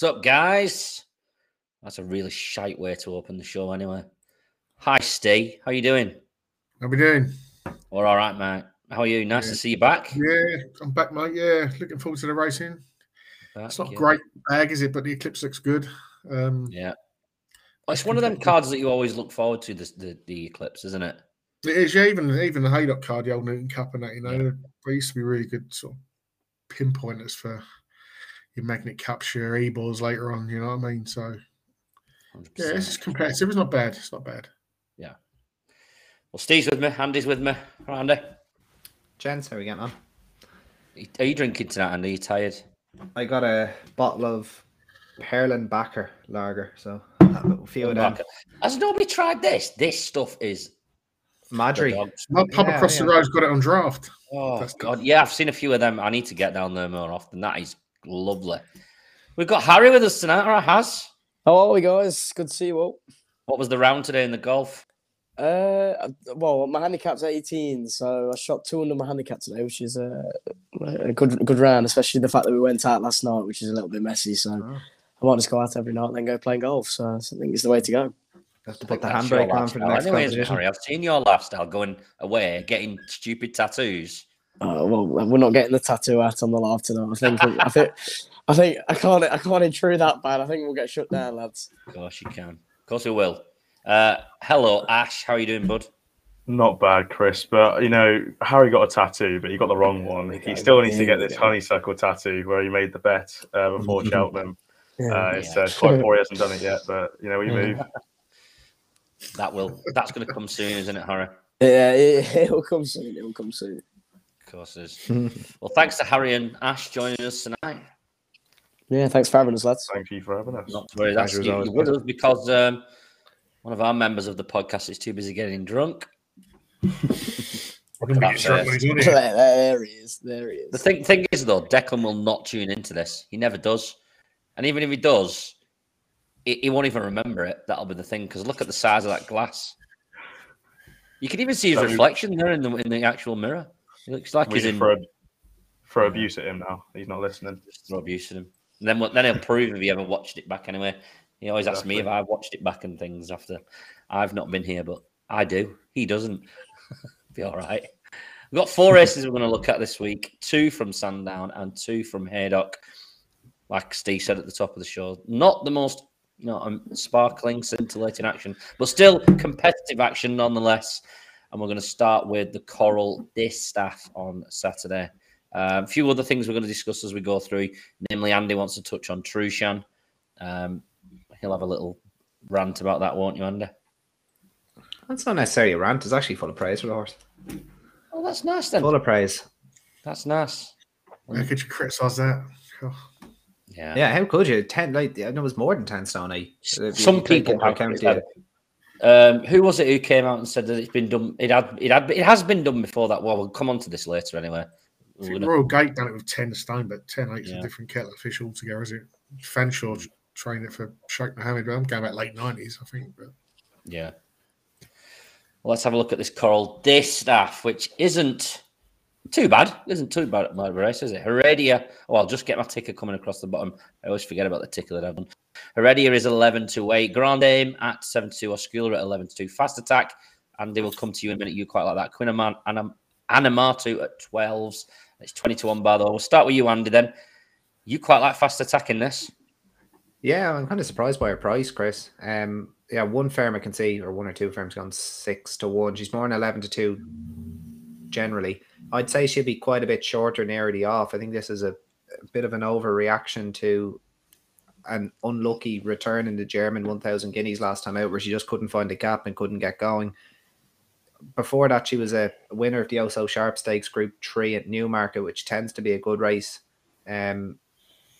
What's up, guys? That's a really shite way to open the show, anyway. Hi, Steve. How you doing? How we doing? We're all right, mate. How are you? Nice Yeah. to see you back. Yeah, I'm back, mate. Yeah, looking forward to the racing. Back, It's not yeah. great bag, is it? But the Eclipse looks good. Um, Yeah. It's one of them cards that you always look forward to, the, the, the Eclipse, isn't it? It is, yeah. Even even the Haydock card, the old Newton Cup, and that, you know, Yeah. they used to be really good sort of pinpointers for your magnet capture e balls later on. You know what I mean? So 100%. yeah, it's just competitive. It's not bad. It's not bad. Yeah. Well, Steve's with me. Andy's with me. Right, Andy. Gents, how are we getting on? Are you drinking tonight, Andy? Are you tired? I got a bottle of Perlin Backer lager, so a few of them. Has nobody tried this? This stuff is the Madry. My pub Yeah, across the road's got it on draft. Oh That's good. god, yeah, I've seen a few of them. I need to get down there more often. That is lovely. We've got Harry with us tonight, or has? How are we, guys? Good to see you all. What was the round today in the golf? Uh, well, my handicap's 18, so I shot two under my handicap today, which is uh, a good good round, especially the fact that we went out last night, which is a little bit messy. So Oh. I might just go out every night and then go playing golf. So I think it's the way to go. Have to put think the that's handbrake on for the next anyway, isn't it, competition. Harry, I've seen your lifestyle going away, getting stupid tattoos. Uh, well, we're not getting the tattoo out on the live tonight. I think. I think. I think I can't. I can't intrude that bad. I think we'll get shut down, lads. Of course you can. Of course we will. Uh, hello, Ash. How are you doing, bud? Not bad, Chris. But you know, Harry got a tattoo, but he got the wrong one. okay, He still needs to get this honeysuckle tattoo where he made the bet uh, before Cheltenham. Uh, it's uh, quite poor he hasn't done it yet, but you know, we move. That will. That's going to come soon, isn't it, Harry? yeah, it, it will come soon. It will come soon. Of course it is. well, thanks to Harry and Ash joining us tonight. Yeah, thanks for having us, lads. Thank you for having us. Not to worry, that's you, you're with us because um, one of our members of the podcast is too busy getting drunk. I'm gonna That's get drunk it. when he's there, there he is. There he is. The thing, thing is, though, Declan will not tune into this. He never does. And even if he does, he, he won't even remember it. That'll be the thing. Because look at the size of that glass. You can even see his reflection there in the in the actual mirror. Looks like he's in throw, throw abuse at him now. He's not listening. just throw abuse at him. And then what- then he'll prove if he ever watched it back anyway. He always asks me if. I watched it back and things after I've not been here, but I do. He doesn't. be all right. We've got four races we're going to look at this week two from Sandown and two from Haydock. Like Steve said at the top of the show, not the most you know, um, sparkling, scintillating action, but still competitive action nonetheless. And we're going to start with the Coral Distaff on Saturday. Um, a few other things we're going to discuss as we go through. Namely, Andy wants to touch on Trueshan. Um, he'll have a little rant about that, won't you, Andy? That's not necessarily a rant. It's actually full of praise for the horse. Oh, that's nice then. Full of praise. That's nice. How could you criticise that? Oh, Yeah. Yeah, how could you? Ten, like, I know it was more than ten stone. I Some people have counted. Um, who was it who came out and said that it's been done? It had, it had, it has been done before that. Well, we'll come on to this later anyway. I gonna- Royal Gate done it with 10 stone, but 10 8's Yeah. a different kettle of fish altogether, is it? Fanshawe trained it for Sheikh Mohammed, but I'm going back late 90s, I think. But Yeah. Well, let's have a look at this coral distaff, which isn't too bad. Isn't too bad at my race, is it? Heredia. Oh, I'll just get my ticker coming across the bottom. I always forget about the ticker that I've done. Heredia is 11 to 8. Grand Aim at 7 2. Oscula at 11 to 2. Fast Attack. Andy will come to you in a minute. You quite like that. Quinaman and Anamatu at 12s. It's 20 to 1 bar though. We'll start with you, Andy, then. You quite like fast attack in this. Yeah, I'm kind of surprised by her price, Chris. Um, yeah, one firm I can see, or one or two firms gone six to one. She's more than eleven to two. Generally, I'd say she'll be quite a bit shorter near the off. I think this is a, a bit of an overreaction to an unlucky return in the German 1000 guineas last time out, where she just couldn't find a gap and couldn't get going. Before that, she was a winner of the Oso Sharp Stakes Group Three at Newmarket, which tends to be a good race. Um,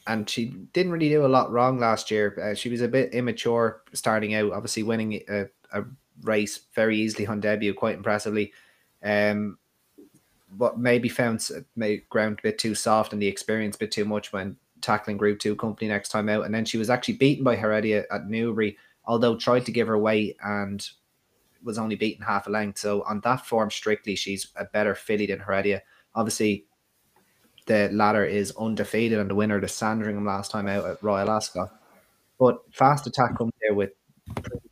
and she didn't really do a lot wrong last year. Uh, she was a bit immature starting out, obviously winning a, a race very easily on debut, quite impressively. Um, but maybe found may ground a bit too soft and the experience a bit too much when tackling Group Two company next time out. And then she was actually beaten by Heredia at Newbury, although tried to give her way and was only beaten half a length. So on that form, strictly, she's a better filly than Heredia. Obviously, the latter is undefeated and the winner the Sandringham last time out at Royal Ascot. But Fast Attack comes here with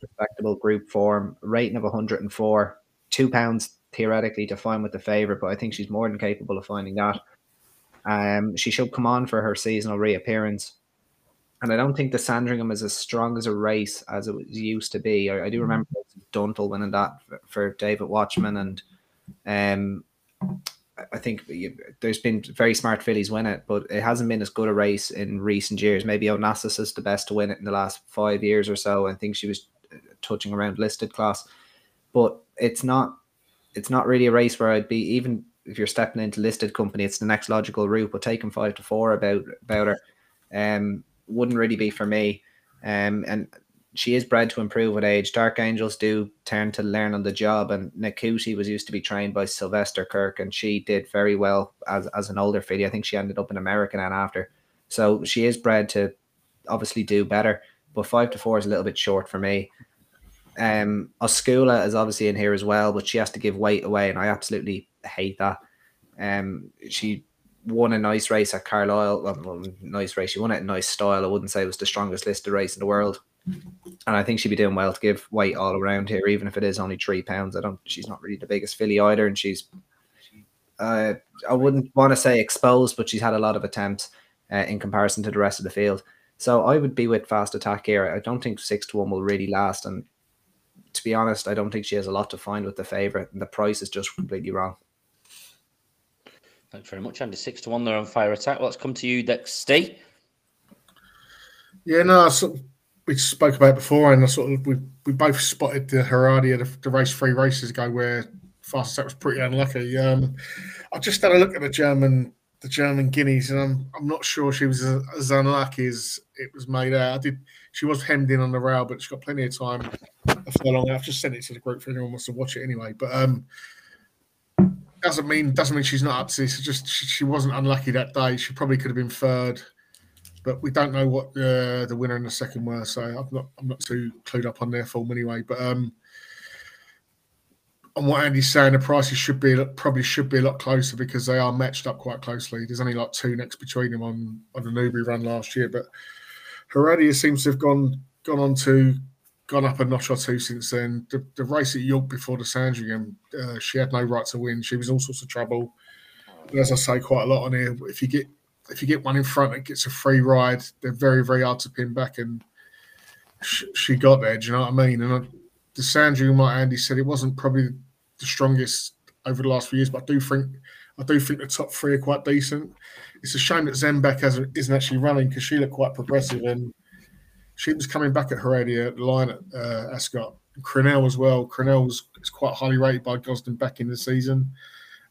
respectable group form, rating of 104, two pounds theoretically to find with the favourite, but I think she's more than capable of finding that. Um, she should come on for her seasonal reappearance. And I don't think the Sandringham is as strong as a race as it used to be. I, I do remember Duntle winning that for, for David Wachman, and um, I think there's been very smart fillies win it, but it hasn't been as good a race in recent years. Maybe Onassis is the best to win it in the last five years or so. I think she was uh, touching around listed class, but it's not. It's not really a race where I'd be even if you're stepping into listed company. It's the next logical route, but taking five to four about about her, um, wouldn't really be for me. Um, and she is bred to improve with age. Dark Angels do tend to learn on the job, and Nakuti was used to be trained by Sylvester Kirk, and she did very well as, as an older filly. I think she ended up in American and after. So she is bred to obviously do better, but five to four is a little bit short for me. Um, Oscula is obviously in here as well, but she has to give weight away, and I absolutely hate that. Um, she won a nice race at Carlisle. Well, nice race. She won it in nice style. I wouldn't say it was the strongest listed race in the world and I think she'd be doing well to give weight all around here, even if it is only three pounds. I don't. She's not really the biggest filly either, and she's. Uh, I wouldn't want to say exposed, but she's had a lot of attempts uh, in comparison to the rest of the field. So I would be with fast attack here. I don't think six to one will really last, and to be honest, I don't think she has a lot to find with the favorite, and the price is just completely wrong. Thanks very much, Andy. Six to one there on fire attack. Let's come to you, Dexty. Yeah, no, so we spoke about before, and I sort of we, we both spotted the Heredia, the, the race three races ago, where Fast Attack was pretty unlucky. Um, I just had a look at the German the German Guineas, and I'm I'm not sure she was as, as unlucky as it was made out. I did. She was hemmed in on the rail, but she's got plenty of time. For long, I've just sent it to the group for anyone wants to watch it anyway. But um, doesn't mean doesn't mean she's not up to this. It's just she, she wasn't unlucky that day. She probably could have been third but we don't know what uh, the winner and the second were. So I'm not I'm not too clued up on their form anyway. But um, on what Andy's saying, the prices should be probably should be a lot closer because they are matched up quite closely. There's only like two next between them on on the Newbury run last year, but Heredia seems to have gone gone on to gone up a notch or two since then. The, the race at York before the Sandringham, uh, she had no right to win. She was all sorts of trouble. And as I say quite a lot on here, if you get if you get one in front that gets a free ride, they're very, very hard to pin back. And sh- she got there. Do you know what I mean? And I, the Sandringham, like Andy said, it wasn't probably the strongest over the last few years, but I do think I do think the top three are quite decent. It's a shame that Zembeck hasn't isn't actually running because she looked quite progressive and she was coming back at Heredia at the line at uh, Ascot. Crenell as well. Crenell was is quite highly rated by Gosden back in the season,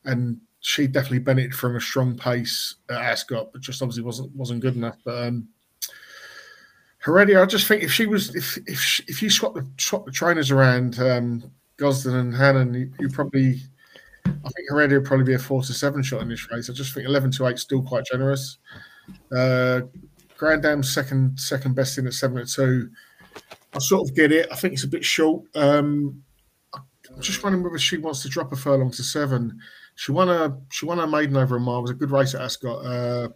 and she definitely benefited from a strong pace at Ascot, but just obviously wasn't wasn't good enough. But um, Heredia, I just think if she was if if if you swap the swap the trainers around um, Gosden and Hannon, you, you, probably I think Heredia would probably be a four to seven shot in this race. I just think eleven to eight still quite generous. Uh, Grand Dam's second second best in at seven to two. I sort of get it. I think it's a bit short. Um, I'm just wondering whether she wants to drop a furlong to seven she won a she won a maiden over a mile. It was a good race at Ascot. Uh,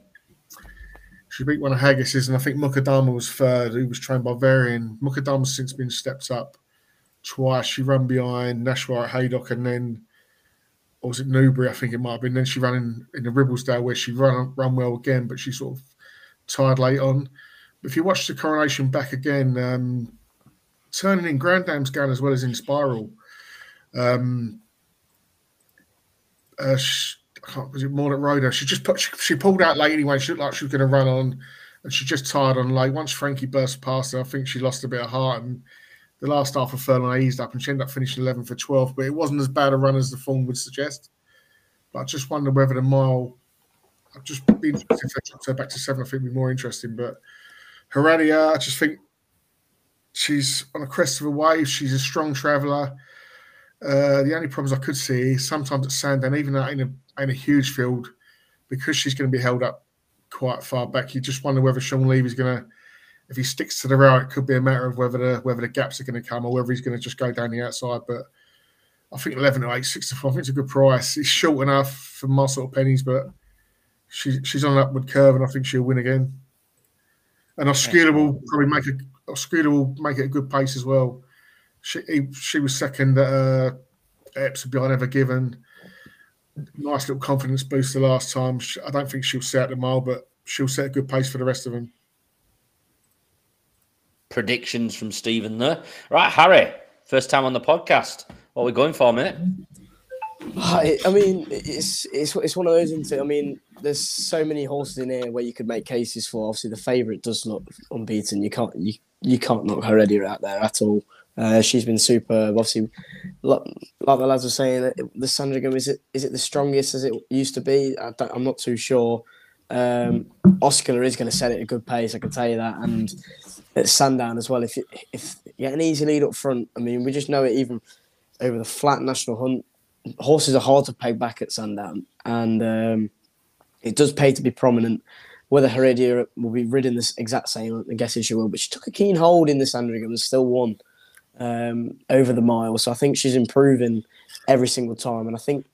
she beat one of Haggas's, and I think Mukadama was third, who was trained by Varian. Mukadama's since been stepped up twice. She ran behind Nashwa at Haydock, and then or was it Newbury? I think it might have been. Then she ran in, in the Ribblesdale where she ran run well again, but she sort of tired late on. But if you watch the coronation back again, um, turning in Grand Dam's going as well as in Inspiral. Um, uh, she, was it Mornet Roder? She just put she, she, pulled out late anyway. She looked like she was going to run on, and she just tired on late. Once Frankie burst past her, I think she lost a bit of heart, and the last half of furlong I eased up, and she ended up finishing 11 for 12. But it wasn't as bad a run as the form would suggest. But I just wonder whether the mile. I'd just be interested if they dropped her back to seven. I think it'd be more interesting. But Heredia, I just think she's on a crest of a wave. She's a strong traveller. Uh, the only problems I could see sometimes at Sandown, even in a in a huge field, because she's going to be held up quite far back. You just wonder whether Sean Levey's going to, if he sticks to the rail, it could be a matter of whether the whether the gaps are going to come or whether he's going to just go down the outside. But I think eleven to eight, six to four. I think it's a good price. It's short enough for my sort of pennies, but She, she's on an upward curve, and I think she'll win again. And Oscula will probably make a Oscula will make it a good pace as well. She he, she was second at uh, Epps behind Ever Given. Nice little confidence boost the last time. I don't think she'll set the mile, but she'll set a good pace for the rest of them. Predictions from Stephen there. Right, Harry, first time on the podcast. What are we going for, mate? I, I mean, it's it's it's one of those. I mean, there's so many horses in here where you could make cases for. Obviously, the favourite does look unbeaten. You can't you, you can't knock Heredia out there at all. Uh, she's been superb. Obviously, like, like the lads were saying, uh, the Sandringham is it is it the strongest as it used to be? I I'm not too sure. Um, Oscar is going to set it a good pace. I can tell you that, and at Sandown as well. If you, if you get an easy lead up front, I mean, we just know it even over the flat national hunt horses are hard to peg back at Sandown, and um, it does pay to be prominent. Whether Heredia will be ridden this exact same, I guess she will, but she took a keen hold in the Sandringham and still won um, over the mile. So I think she's improving every single time, and I think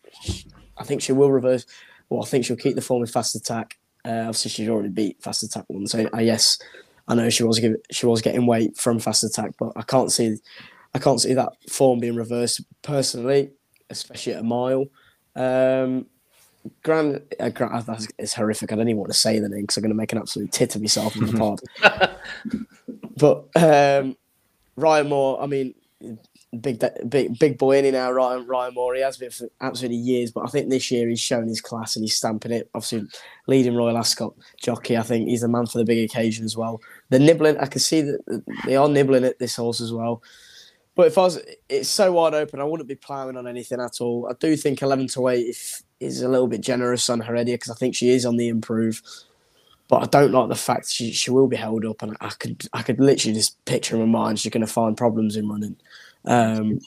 I think she will reverse. Well, I think she'll keep the form with fast attack. Uh, obviously, she's already beat fast attack one, so uh, yes, I know she was give, she was getting weight from fast attack, but I can't see I can't see that form being reversed personally especially at a mile. Um, Grand, uh, Grand it's horrific. I don't even want to say the name because I'm going to make an absolute tit of myself in the pod. but um, Ryan Moore, I mean, big, big, big boy in he now. Ryan, Ryan Moore, he has been for absolutely years, but I think this year he's shown his class and he's stamping it. Obviously, leading Royal Ascot jockey. I think he's the man for the big occasion as well. They're nibbling. I can see that they are nibbling at this horse as well. But if I was, it's so wide open, I wouldn't be ploughing on anything at all. I do think 11 to 8 is a little bit generous on Heredia because I think she is on the improve. But I don't like the fact she, she will be held up, and I could I could literally just picture in my mind she's going to find problems in running. Um,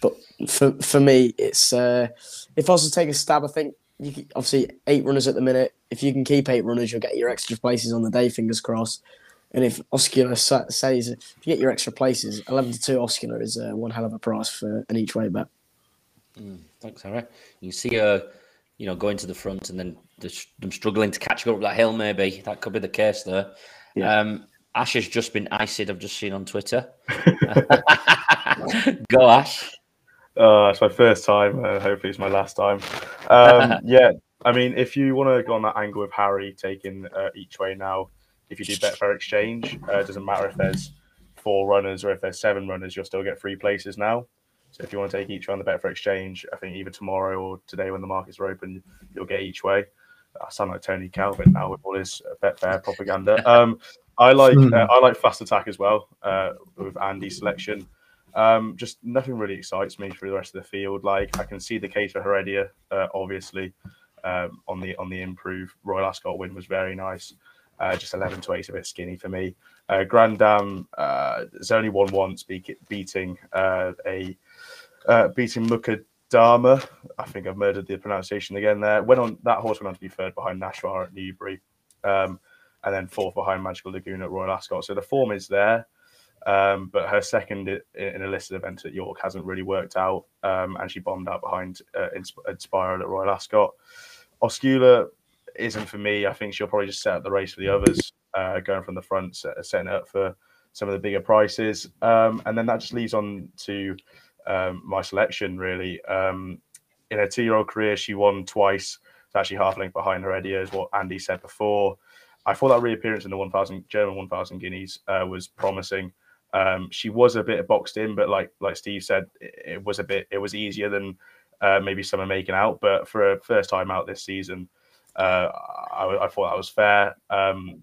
but for for me, it's uh, if I was to take a stab, I think you could, obviously eight runners at the minute. If you can keep eight runners, you'll get your extra places on the day. Fingers crossed. And if Oscula says if you get your extra places, eleven to two Oscula is uh, one hell of a price for an each way bet. Mm, thanks, Harry. You see her, you know, going to the front and then them struggling to catch up that hill. Maybe that could be the case there. Yeah. Um, Ash has just been iced. I've just seen on Twitter. Go Ash. Uh, it's my first time. Uh, hopefully, it's my last time. Um, yeah, I mean, if you want to go on that angle with Harry taking uh, each way now, if you do Betfair Exchange. Uh, it doesn't matter if there's four runners or if there's seven runners, you'll still get three places now. So if you want to take each way on the Betfair Exchange, I think either tomorrow or today when the markets are open, you'll get each way. I sound like Tony Calvin now with all his Betfair propaganda. Um, I like hmm. uh, I like fast attack as well uh, with Andy's selection. Um, just nothing really excites me for the rest of the field. Like I can see the case for Heredia, uh, obviously um, on the on the improve. Royal Ascot win was very nice. Uh, just 11 to 8 a bit skinny for me. Uh, Grand Dam uh, only won once, be- beating uh, a uh, beating Mukadama. I think I've murdered the pronunciation again there. Went on that horse went on to be third behind Nashwa at Newbury, um, and then fourth behind Magical Lagoon at Royal Ascot. So the form is there. Um, but her second in a listed event at York hasn't really worked out, um, and she bombed out behind uh, Inspiral at Royal Ascot. Oscula isn't for me. I think she'll probably just set up the race for the others, uh, going from the front, setting up for some of the bigger prices. Um, and then that just leads on to um, my selection, really. Um, in her two year old career, she won twice. It's actually half length behind Heredia, is what Andy said before. I thought that reappearance in the 1,000 German 1,000 guineas uh, was promising. Um, she was a bit boxed in, but like like Steve said, it, it was a bit it was easier than uh, maybe some are making out. But for a first time out this season, uh, I, I, thought that was fair. Um,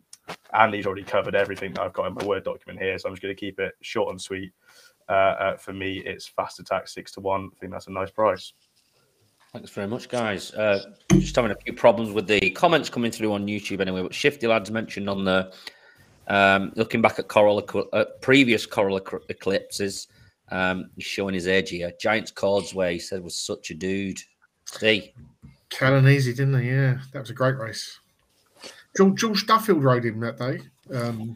Andy's already covered everything that I've got in my Word document here, so I'm just going to keep it short and sweet. Uh, uh, for me, it's fast attack six to one. I think that's a nice price. Thanks very much, guys. Uh, just having a few problems with the comments coming through on YouTube anyway. But Shifty Lads mentioned on the um, looking back at coral uh, previous coral eclipses, um, he's showing his age here. Giants Causeway, he said was such a dude. See, easy, didn't they? Yeah, that was a great race. George, George Duffield rode him that day. Um,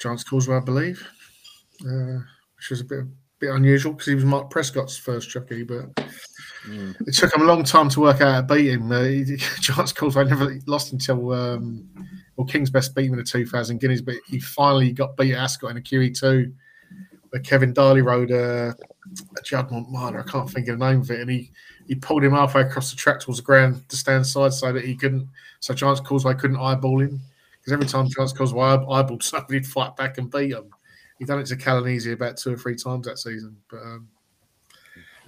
Giants Causeway, I believe, uh, which was a bit bit unusual because he was Mark Prescott's first jockey. But Mm. It took him a long time to work out how to beat him. Uh, he, Giants Causeway never lost until um, well, King's Best beat him in the 2000 Guineas, but he finally got beat at Ascot in a QE2 where Kevin Darley rode a, a Juddmonte Marder. I can't think of the name of it. And he, he pulled him halfway across the track towards the ground to stand side so that he couldn't, so Giants Causeway couldn't eyeball him. Because every time Giants Causeway eyeballed somebody, he'd fight back and beat him. He'd done it to Kalanisi about two or three times that season. But um,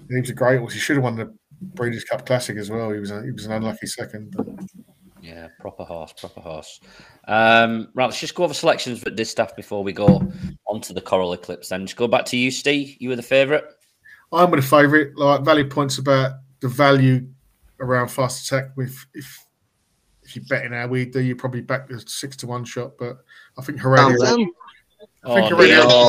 he was a great horse. He should have won the Breeders' Cup Classic as well. He was a, he was an unlucky second. But Yeah, proper horse, proper horse. Um, right, let's just go over selections for this stuff before we go on to the Coral Eclipse. Then just go back to you, Steve. You were the favourite. I'm with a favourite. Like value points about the value around fast attack. With if if you're betting how we do, you probably back the six to one shot. But I think Heredia. Thumbs. I think Oh, Heredia. no.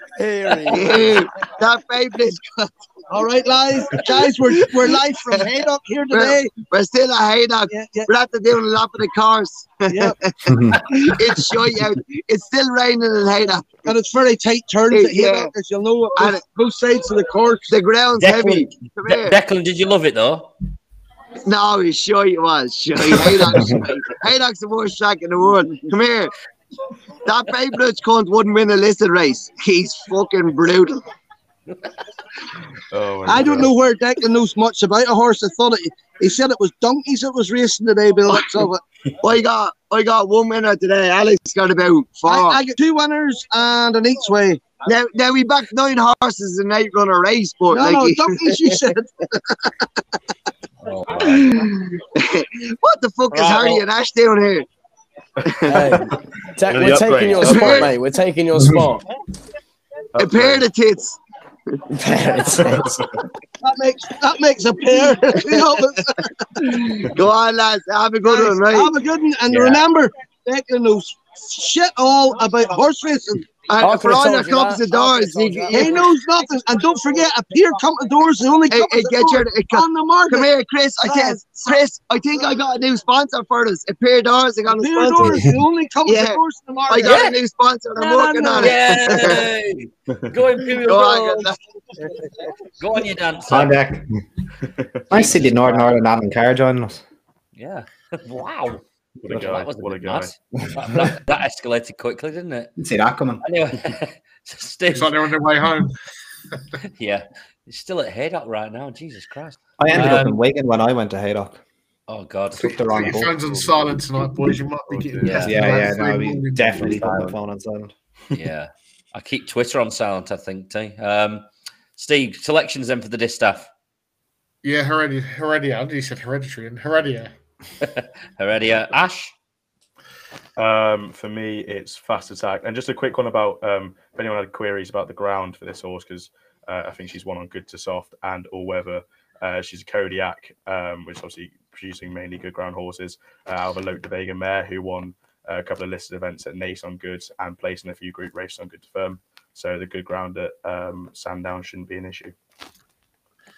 Here he is. that Beyblade got All right, guys, guys, we're we're live from Haydock here today. We're still at haydock. Yeah, yeah, We're after doing a lap of the course. yeah. it's shite out. It's still raining in haydock. And it's very tight turns at Yeah. Haydock, as you'll know, And both, both sides of the course. The ground's heavy. Declan, Come De- here. Declan, did you love it though? No, he's sure it was. Sure, Haydock's, Haydock's the worst track in the world. Come here. That Beyblade cunt wouldn't win a listed race. He's fucking brutal. Oh, I don't God. know where Declan knows much about a horse. I thought it, he said it was donkeys that was racing today, the looks of it. I got I got one winner today. Alex got about four. I, I get two winners and an each way. now, now we backed nine horses in night run a race, but No, like no, donkeys, you said. Oh, what the fuck is Right, Harry well- and Ash doing here? Hey, ta- we're taking your spot, mate. We're taking your spot. A pair of tits. There it is. That makes that makes a pair. You know, but- Go on, lads. Have a good one, right? Have a good one. And Yeah. remember, Declan knows shit all about horse racing. I And for could've all told your clubs that. doors, could've you, told you He knows nothing. And don't forget, a Pier Company Doors the only Hey, company hey, get your- on the market. Come here, Chris. I think, Chris, I think I got a new sponsor for us. A pair of doors. I got a Pier sponsor. Doors the only company Yeah. doors in the I market. got a new sponsor. and I'm No, no, working no. on it. Yay! Go Imperial Go on, Dogs. get Go on, you dancer. Hi, Deck. Nice to see the Northern Ireland Alan Carr joining us. Yeah. wow. What a That guy. was What a guy. That, that- that escalated quickly, didn't it? Didn't see that coming. Anyway, Steve. It's like they're on their way home. Yeah. He's still at Haydock right now. Jesus Christ. I ended up Um, in Wigan when I went to Haydock. Oh, God. Took the wrong Your boat. phone's on silent tonight, boys. You might be getting Yeah. Yeah, yeah, no, we definitely put my Silent. phone on silent. Yeah. I keep Twitter on silent, I think, T. Um, Steve, selections then for the distaff. Yeah, Heredia. Heredia. I did said hereditary and Heredia. Heredia. Ash. Um, for me, it's fast attack. And just a quick one about um, if anyone had queries about the ground for this horse, because uh, I think she's one on good to soft and all weather. Uh, she's a Kodiac, um, which is obviously producing mainly good ground horses uh, out of a Lope de Vega mare who won uh, a couple of listed events at Naas on good and placed in a few group races on good to firm. So the good ground at um, Sandown shouldn't be an issue.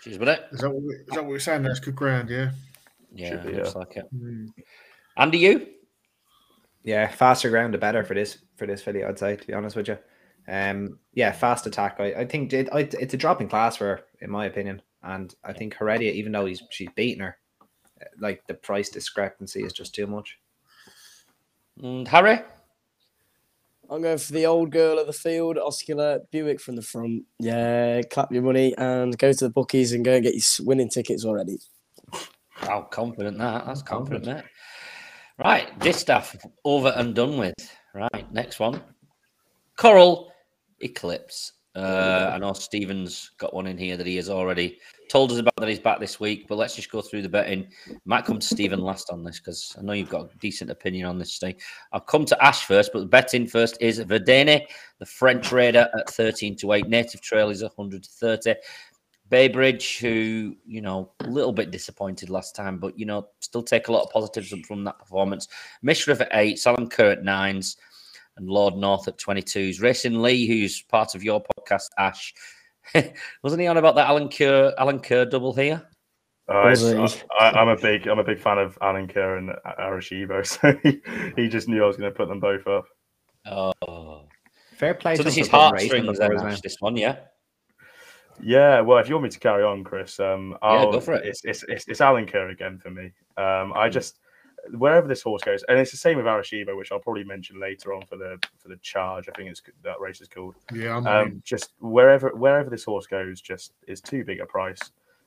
She's with it. Is that what, we, is that what we're saying? That's good ground, yeah. Yeah, Should be, looks yeah. like it. Mm. Andy, you? Yeah, faster ground the better for this for this filly, I'd say, to be honest with you. Um, yeah, fast attack. I, I think it, I, it's a drop in class for her, in my opinion. And I think Heredia, even though he's she's beaten her, uh, like the price discrepancy is just too much. And Harry? I'm going for the old girl at the field, Oscar Buick from the front. Yeah, clap your money and go to the bookies and go and get your winning tickets already. Wow, confident that. That's confident, mate. Right, this stuff over and done with. Right, next one. Coral Eclipse. Uh, I know Stephen's got one in here that he has already told us about that he's back this week, but let's just go through the betting. Might come to Stephen last on this because I know you've got a decent opinion on this, Steve. I'll come to Ash first, but the betting first is Vadeni, the French raider at 13 to 8. Native Trail is 100 to 30. Bay Bridge, who, you know, a little bit disappointed last time, but, you know, still take a lot of positives from that performance. Mishriff at 8, Alenquer at 9s, and Lord North at 22s. Racing Lee, who's part of your podcast, Ash, wasn't he on about that Alenquer, Alan Kerr double here? Uh, Was it's- he? I, I, I'm a big, I'm a big fan of Alenquer and Arashivo, so he, he just knew I was going to put them both up. Oh. Fair play. So this is for putting racing heartstrings then, Ash, this one, yeah? Yeah, well, if you want me to carry on, Chris, um, Yeah, I'll, go for it. It's, it's, it's, it's Alenquer again for me. Um, I just wherever this horse goes, and it's the same with Arashiba, which I'll probably mention later on for the for the charge. I think it's that race is called. Yeah, I'm Um, just wherever wherever this horse goes, just is too big a price.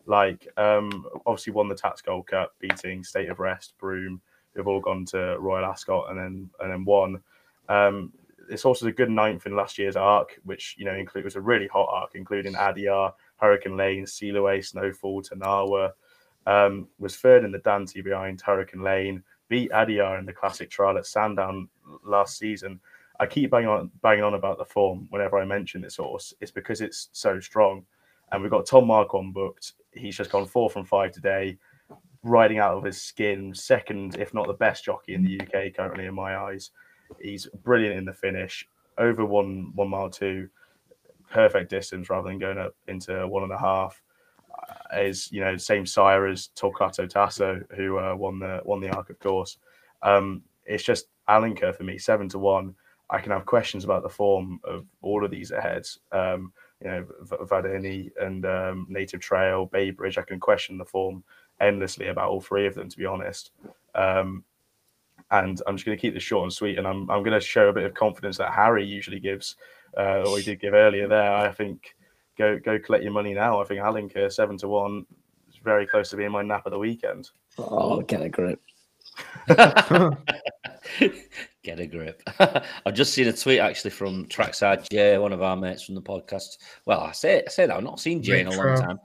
Like um, obviously won the Tats Gold Cup, beating State of Rest, Broome, who've all gone to Royal Ascot and then and then won. Um, this horse was a good ninth in last year's arc, which you know include was a really hot arc, including Adayar, Hurricane Lane, Sealiway, Snowfall, Tarnawa. Um, was third in the Dante behind Hurricane Lane, beat Adayar in the classic trial at Sandown last season. I keep banging on, banging on about the form whenever I mention this horse. It's because it's so strong. And we've got Tom Marquand booked. He's just gone four from five today, riding out of his skin, second, if not the best jockey in the UK currently in my eyes. He's brilliant in the finish, over one one mile two, perfect distance rather than going up into one and a half. Uh, is you know same sire as Torquato Tasso who uh, won the won the arc of course. Um, it's just Alenquer for me seven to one. I can have questions about the form of all of these aheads. Um, you know, Vadeni and um, Native Trail, Bay Bridge. I can question the form endlessly about all three of them, to be honest. Um, and I'm just going to keep this short and sweet, and I'm I'm going to show a bit of confidence that Harry usually gives, uh, or he did give earlier there. I think go go collect your money now. I think Alenquer seven to one is very close to being my nap of the weekend. Oh, get a grip. Get a grip. I've just seen a tweet actually from Trackside Jay, one of our mates from the podcast. Well, I say I say that I've not seen Jay in a long time.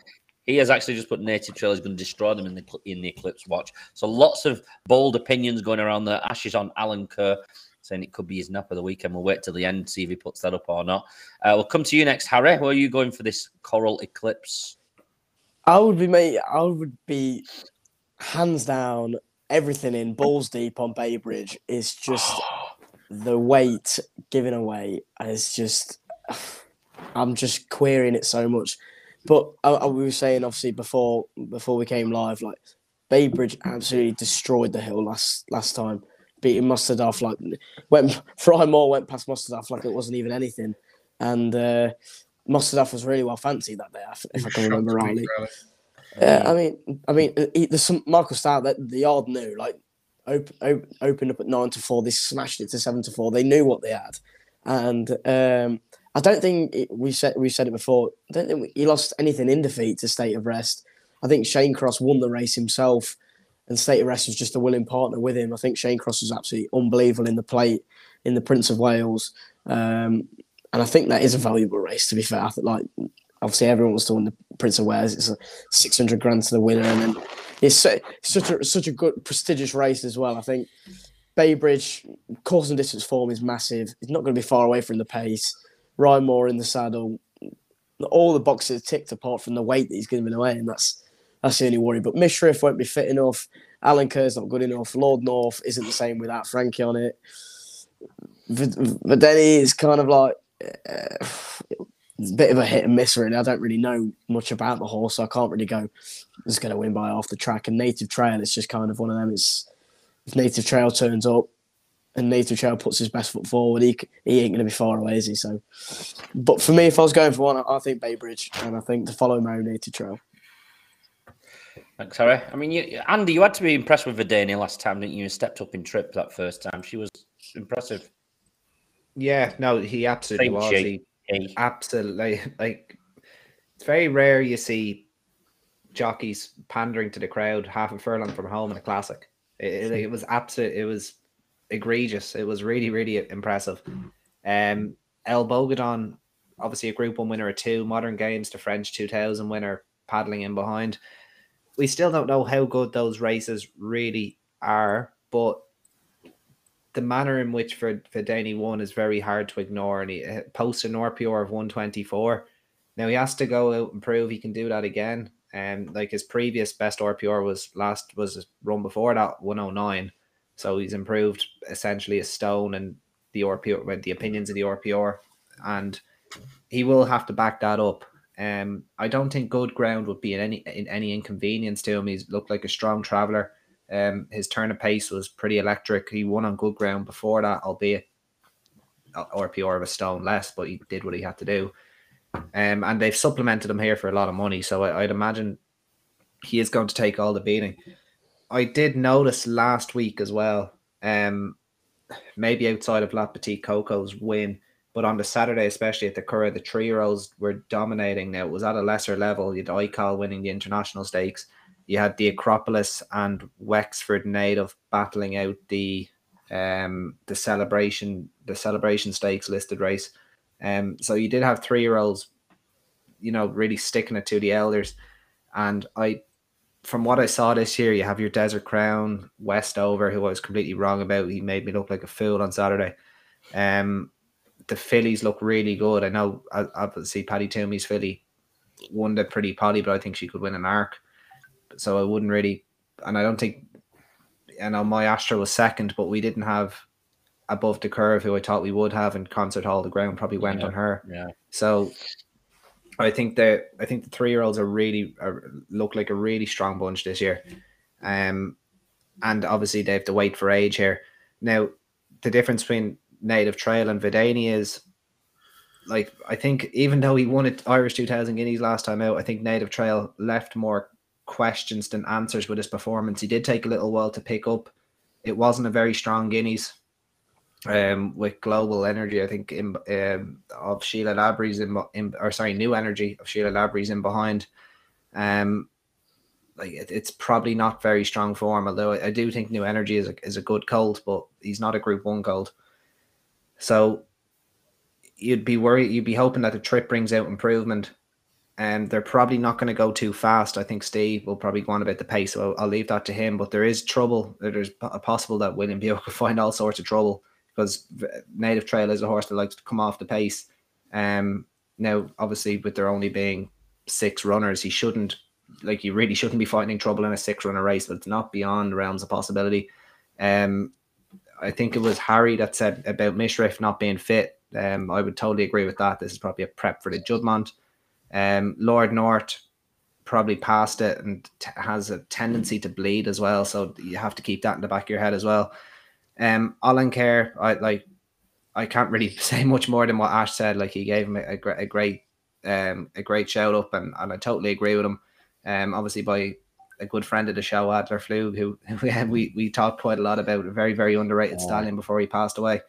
He has actually just put Native Trail is going to destroy them in the in the Eclipse watch. So lots of bold opinions going around the ashes on Alenquer, saying it could be his nap of the weekend. We'll wait till the end see if he puts that up or not. Uh, we'll come to you next, Harry. Where are you going for this Coral Eclipse? I would be mate. I would be hands down everything in balls deep on Bay Bridge is just the weight given away is just I'm just querying it so much. But I, I we were saying obviously before before we came live, like Bay Bridge absolutely destroyed the hill last last time, beating Mostahdaf like went Fry Moore went past Mostahdaf like it wasn't even anything, and uh, Mostahdaf was really well fancied that day if, if I can remember rightly. really. Yeah, I mean, I mean, uh, he, there's some Michael Stoute that the yard knew, like, op- op- opened up at nine to four. They smashed it to seven to four. They knew what they had, and um, I don't think it, we said we said it before. I don't think he lost anything in defeat to State of Rest. I think Shane Crosse won the race himself, and State of Rest was just a willing partner with him. I think Shane Crosse was absolutely unbelievable in the plate in the Prince of Wales, um, and I think that is a valuable race. To be fair, I think, like obviously everyone wants to win the Prince of Wales. It's a 600 grand to the winner, and then it's such a such a good prestigious race as well. I think Bay Bridge course and distance form is massive. It's not going to be far away from the pace. Ryan Moore in the saddle, all the boxes ticked apart from the weight that he's giving away, and that's that's the only worry. But Mishriff won't be fit enough. Alenquer's not good enough. Lord North isn't the same without Frankie on it. Then is kind of like. Uh, a bit of a hit and miss, really. I don't really know much about the horse, so I can't really go. It's going to win by half the track. And Native Trail, it's just kind of one of them. It's if Native Trail turns up and Native Trail puts his best foot forward, he he ain't going to be far away, is he? So, but for me, if I was going for one, I, I think Bay Bridge, and I think to follow Mary Native Trail. Thanks, Harry. I mean, you, Andy, you had to be impressed with Vadeni last time, didn't you? You stepped up in trip that first time. She was impressive. Yeah, no, he absolutely Same was. shape. He absolutely like it's very rare you see jockeys pandering to the crowd half a furlong from home in a classic. It, it, it was absolute. It was egregious. It was really, really impressive. Um, El Bodegon, obviously a Group One winner, a two Modern Games, the French two thousand winner, paddling in behind. We still don't know how good those races really are, but the manner in which for Vadeni won is very hard to ignore. And he uh, posted an RPR of 124. Now he has to go out and prove he can do that again. And like his previous best RPR was last was run before that 109. So he's improved essentially a stone and the RPR the opinions of the RPR. And he will have to back that up. Um, I don't think good ground would be in any in any inconvenience to him. He's looked like a strong traveler. Um, his turn of pace was pretty electric. He won on good ground before that, albeit RPR of a stone less, but he did what he had to do. Um, and they've supplemented him here for a lot of money. So I, I'd imagine he is going to take all the beating. I did notice last week as well, um, maybe outside of La Petite Coco's win, but on the Saturday, especially at the Curragh, the three year olds were dominating. Now it was at a lesser level. You had ICAL winning the international stakes. You had the Acropolis and Wexford native battling out the um the celebration the celebration stakes listed race. Um so you did have three year olds, you know, really sticking it to the elders. And I from what I saw this year, you have your Desert Crown, Westover, who I was completely wrong about. He made me look like a fool on Saturday. Um, the fillies look really good. I know, obviously, Paddy Twomey's filly won the Pretty Polly, but I think she could win an arc. So I wouldn't really, and I don't think, I know my Astro was second, but we didn't have above the curve who I thought we would have, and Concert Hall the ground probably went Yeah. on her. Yeah. So I think the I think the three year olds are really are, look like a really strong bunch this year, um, and obviously they have to wait for age here. Now, the difference between Native Trail and Vadeni is, like I think even though he won it Irish two thousand guineas last time out, I think Native Trail left more questions than answers with his performance. He did take a little while to pick up. It wasn't a very strong guineas um, with global energy, I think in um, of Sheila Labry's in, in or sorry, new energy of Sheila Labry's in behind. Um, like it, it's probably not very strong form, although I, I do think new energy is a, is a good colt, but he's not a Group One colt. So you'd be worried, you'd be hoping that the trip brings out improvement. And they're probably not going to go too fast. I think Steve will probably go on about the pace, so I'll, I'll leave that to him. But there is trouble. There's a possible that William Buick could find all sorts of trouble because Native Trail is a horse that likes to come off the pace. Um, now, obviously, with there only being six runners, he shouldn't like he really shouldn't be fighting trouble in a six runner race, but it's not beyond the realms of possibility. Um, I think it was Harry that said about Mishriff not being fit. Um, I would totally agree with that. This is probably a prep for the Juddmonte. Um, Lord North probably passed it and t- has a tendency to bleed as well, so you have to keep that in the back of your head as well. Um, Alenquer, I like. I can't really say much more than what Ash said. Like he gave him a, a, a great, um, a great shout up, and, and I totally agree with him. Um, obviously by a good friend of the show, Adlerflug, who, who we we talked quite a lot about, a very very underrated Oh. stallion before he passed away.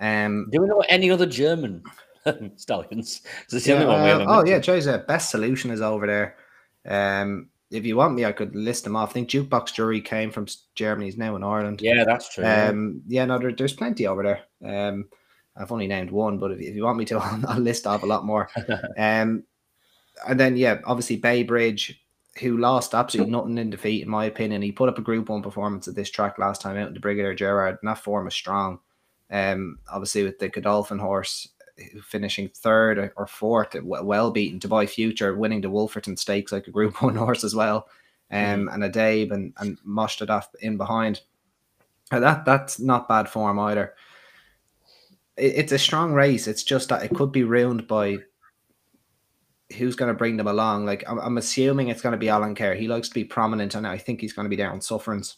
Um, Do we know any other German stallions? 'Cause it's the only one we uh, oh yeah, uh, best solution is over there. Um, if you want me, I could list them off. I think Jukebox Jury came from Germany, he's now in Ireland. Yeah, that's true. yeah. Um, yeah, no, there, there's plenty over there. Um, I've only named one, but if, if you want me to, I'll, I'll list off a lot more. Um, and then yeah, obviously Bay Bridge, who lost absolutely nothing in defeat, in my opinion. He put up a Group One performance at this track last time out in the Brigadier Gerard, and that form is strong. Um, obviously with the Godolphin horse finishing third or- fourth, well beaten Dubai Future, winning the Wolferton Stakes like a Group One horse as well, um, and a Dabe and and moshed it off in behind. Uh, That that's not bad form either. It, it's a strong race. It's just that it could be ruined by who's going to bring them along. Like I'm, I'm assuming it's going to be Alenquer. He likes to be prominent, and I think he's going to be there on sufferance.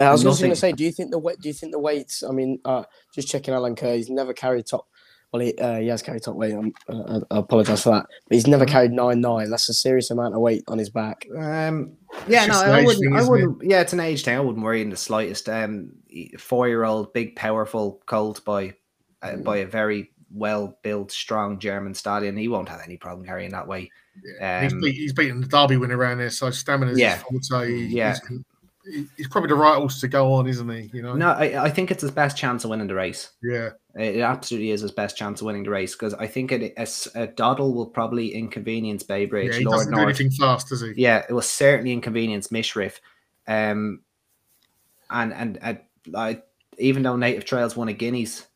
I was just going to say, do you think the weight? Do you think the weights? I mean, uh, just checking Alenquer. He's never carried top. Well, he, uh, he has carried top weight. I'm, uh, I, I apologise for that, but he's never carried nine nine. That's a serious amount of weight on his back. Um, yeah, It's no, an I age wouldn't. thing, I isn't it? wouldn't. Yeah, it's an age thing. I wouldn't worry in the slightest. Um, four-year-old, big, powerful colt by uh, by a very well-built, strong German stallion. He won't have any problem carrying that weight. he's, Um, beat, he's beaten the Derby winner around there, so stamina is Yeah. his forte. Yeah. He's, he's probably the right horse to go on, isn't he? You know. No, I, I think it's his best chance of winning the race. Yeah. It absolutely is his best chance of winning the race because I think it, a, a Doddle will probably inconvenience Bay Bridge. Yeah. He Lord doesn't do anything fast, does he? Yeah, it will certainly inconvenience Mishriff. Um, and and uh, like even though Native Trails won a Guineas,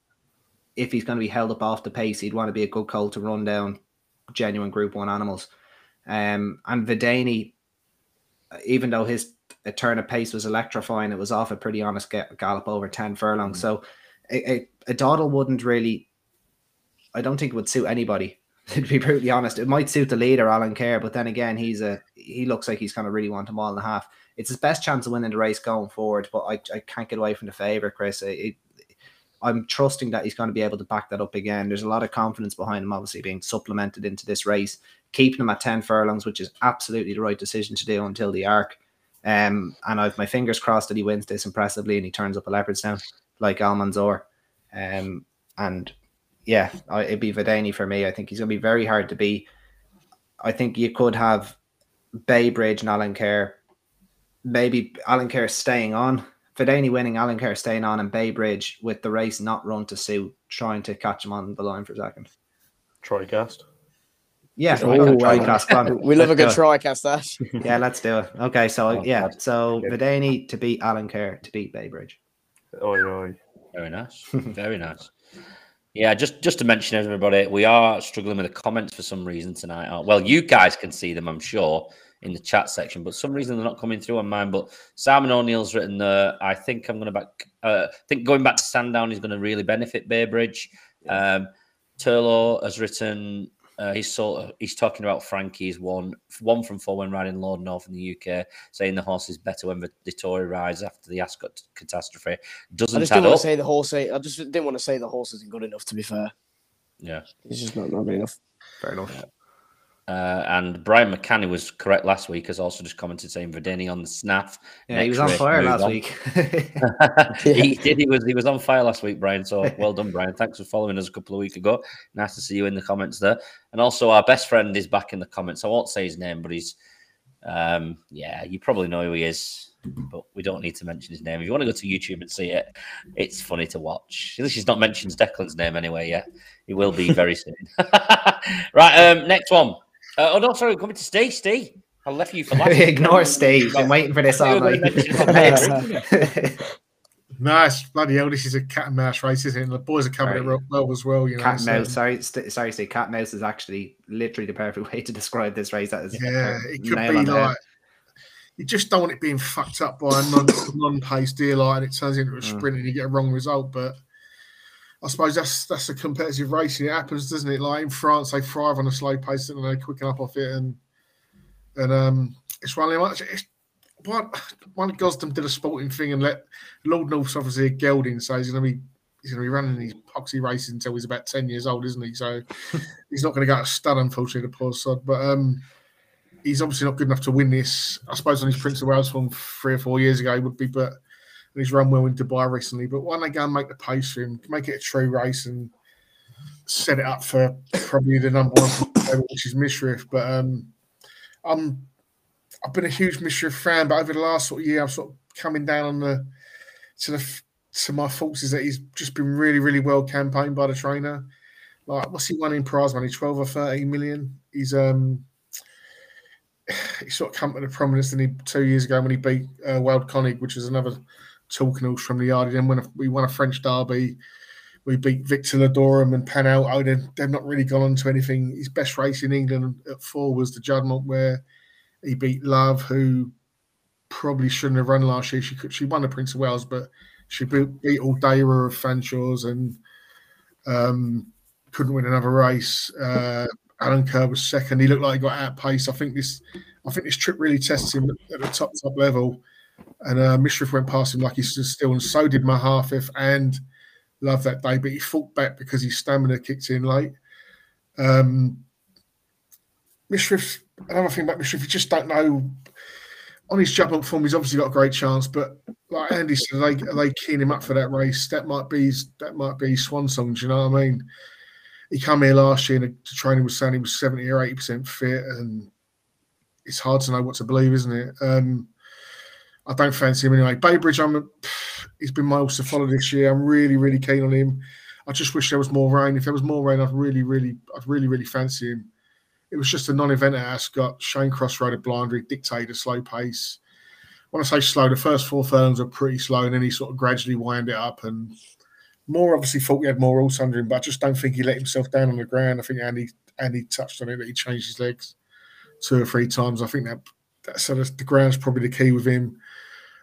if he's going to be held up off the pace, he'd want to be a good colt to run down genuine Group One animals. Um, and Vadeni, even though his turn of pace was electrifying, it was off a pretty honest ga- gallop over ten furlongs. So it, a, a Doddle wouldn't really. I don't think it would suit anybody. To be brutally honest, it might suit the leader, Alenquer, but then again, he's a he looks like he's going to really want a mile and a half. It's his best chance of winning the race going forward, but I, I can't get away from the favour, Chris. It, I'm trusting that he's going to be able to back that up again. There's a lot of confidence behind him, obviously being supplemented into this race, keeping him at 10 furlongs, which is absolutely the right decision to do until the arc. Um, and I've my fingers crossed that he wins this impressively and he turns up a leopard's Leopardstown like Almanzor. Um, and yeah, I, it'd be Vadeni for me. I think he's going to be very hard to beat. I think you could have Bay Bridge and Alenquer, maybe Alenquer staying on, Vadeni winning, Alenquer staying on, and Bay Bridge with the race not run to suit, trying to catch him on the line for a second. Tricast. Yeah, Oh, I got. Tricast. We love a good Let's do try, cast Ash. Yeah, let's do it. Okay, so Oh, yeah, God. so Good. Vadeni to beat Alenquer to beat Bay Bridge. Oi, oi. Very nice. Very nice. Yeah, just just to mention everybody, we are struggling with the comments for some reason tonight. Well, you guys can see them, I'm sure, in the chat section, but some reason they're not coming through on mine. But Simon O'Neill's written there. I think I'm going to back. Uh, I think going back to Sandown is going to really benefit Bay Bridge. Um, Turlo has written. Uh, he's sort of he's talking about Frankie's one one from four when riding Lord North in the UK, saying the horse is better when Dettori rides after the Ascot catastrophe. Doesn't I just didn't want up. to say the horse. I just didn't want to say the horse isn't good enough. To be fair, Yeah. he's just not, not good enough. Fair enough. Uh, and Brian McCanny was correct last week, has also just commented saying Vadeni on the snaff. Yeah, he was on fire last on. week. he did. He was. He was on fire last week, Brian. So well done, Brian. Thanks for following us a couple of weeks ago. Nice to see you in the comments there. And also, our best friend is back in the comments. I won't say his name, but he's. Um, yeah, you probably know who he is, but we don't need to mention his name. If you want to go to YouTube and see it, it's funny to watch. At least he's not mentioned Declan's name anyway. Yeah, he will be very soon. right. Um, next one. Uh, oh no, sorry, we're coming to Steve. Steve, I left you for last. week. Ignore Steve. I'm waiting for this all night. Nice, bloody hell! This is a cat and mouse race, isn't it? And the boys are coming Right. it well as well. You know, cat and so- mouse. Sorry, st- sorry, Steve. Cat and mouse is actually literally the perfect way to describe this race. That is Yeah, it could be on the head. like you just don't want it being fucked up by a non non pace deal like, and it turns into a Mm. sprint and you get a wrong result. But I suppose that's that's a competitive racing. It happens, doesn't it? Like in France, they thrive on a slow pace and they quicken up off it, and and um, it's running much. It's, one one Gosden did a sporting thing and let Lord North's obviously a gelding, so he's going to be he's going to be running these poxy races until he's about ten years old, isn't he? So he's not going to go to stud, unfortunately, the poor sod. But um, he's obviously not good enough to win this. I suppose on his Prince of Wales from three or four years ago he would be, but and he's run well in Dubai recently. But why don't they go and make the pace for him, make it a true race and set it up for probably the number one, which is Mishriff. But um, I'm I've been a huge Mishriff fan, but over the last sort of year, I've sort of coming down on the to the to my thoughts is that he's just been really, really well campaigned by the trainer. Like, what's he won in prize money? Twelve or thirteen million. He's um he sort of come to the prominence than he two years ago when he beat uh, Wild Konig, which is another talking horse from the yard. Then when we won a French derby, we beat Victor Ludorum and Panalto. They've, they've not really gone on to anything. His best race in England at four was the Juddmonte, where he beat Love, who probably shouldn't have run last year. She could, she won the Prince of Wales, but she beat, beat Aldeira of Fanshaws and um, couldn't win another race. Uh, Alenquer was second. He looked like he got outpaced. I think this, I think this trip really tested him at the top top level. And uh, Mishriff went past him like he stood still, and so did Mohaafeth and Love that day. But he fought back because his stamina kicked in late. Um, Mishriff, another thing about Mishriff, you just don't know. On his jump form, he's obviously got a great chance, but like Andy said, are they, are they keying him up for that race? That might be his, that might be his swan song. Do you know what I mean? He came here last year and the training was saying he was seventy or eighty percent fit, and it's hard to know what to believe, isn't it? Um, I don't fancy him anyway. Bay Bridge, I'm he's been miles to follow this year. I'm really, really keen on him. I just wish there was more rain. If there was more rain, I'd really, really, I'd really, really fancy him. It was just a non-event at Ascot. Shane Crosse rode a blinder. Dictated a slow pace. When I say slow, the first four furlongs are pretty slow, and then he sort of gradually wound it up. And more obviously thought he had more horse under him, but I just don't think he let himself down on the ground. I think Andy Andy touched on it that he changed his legs two or three times. I think that that so the ground's probably the key with him.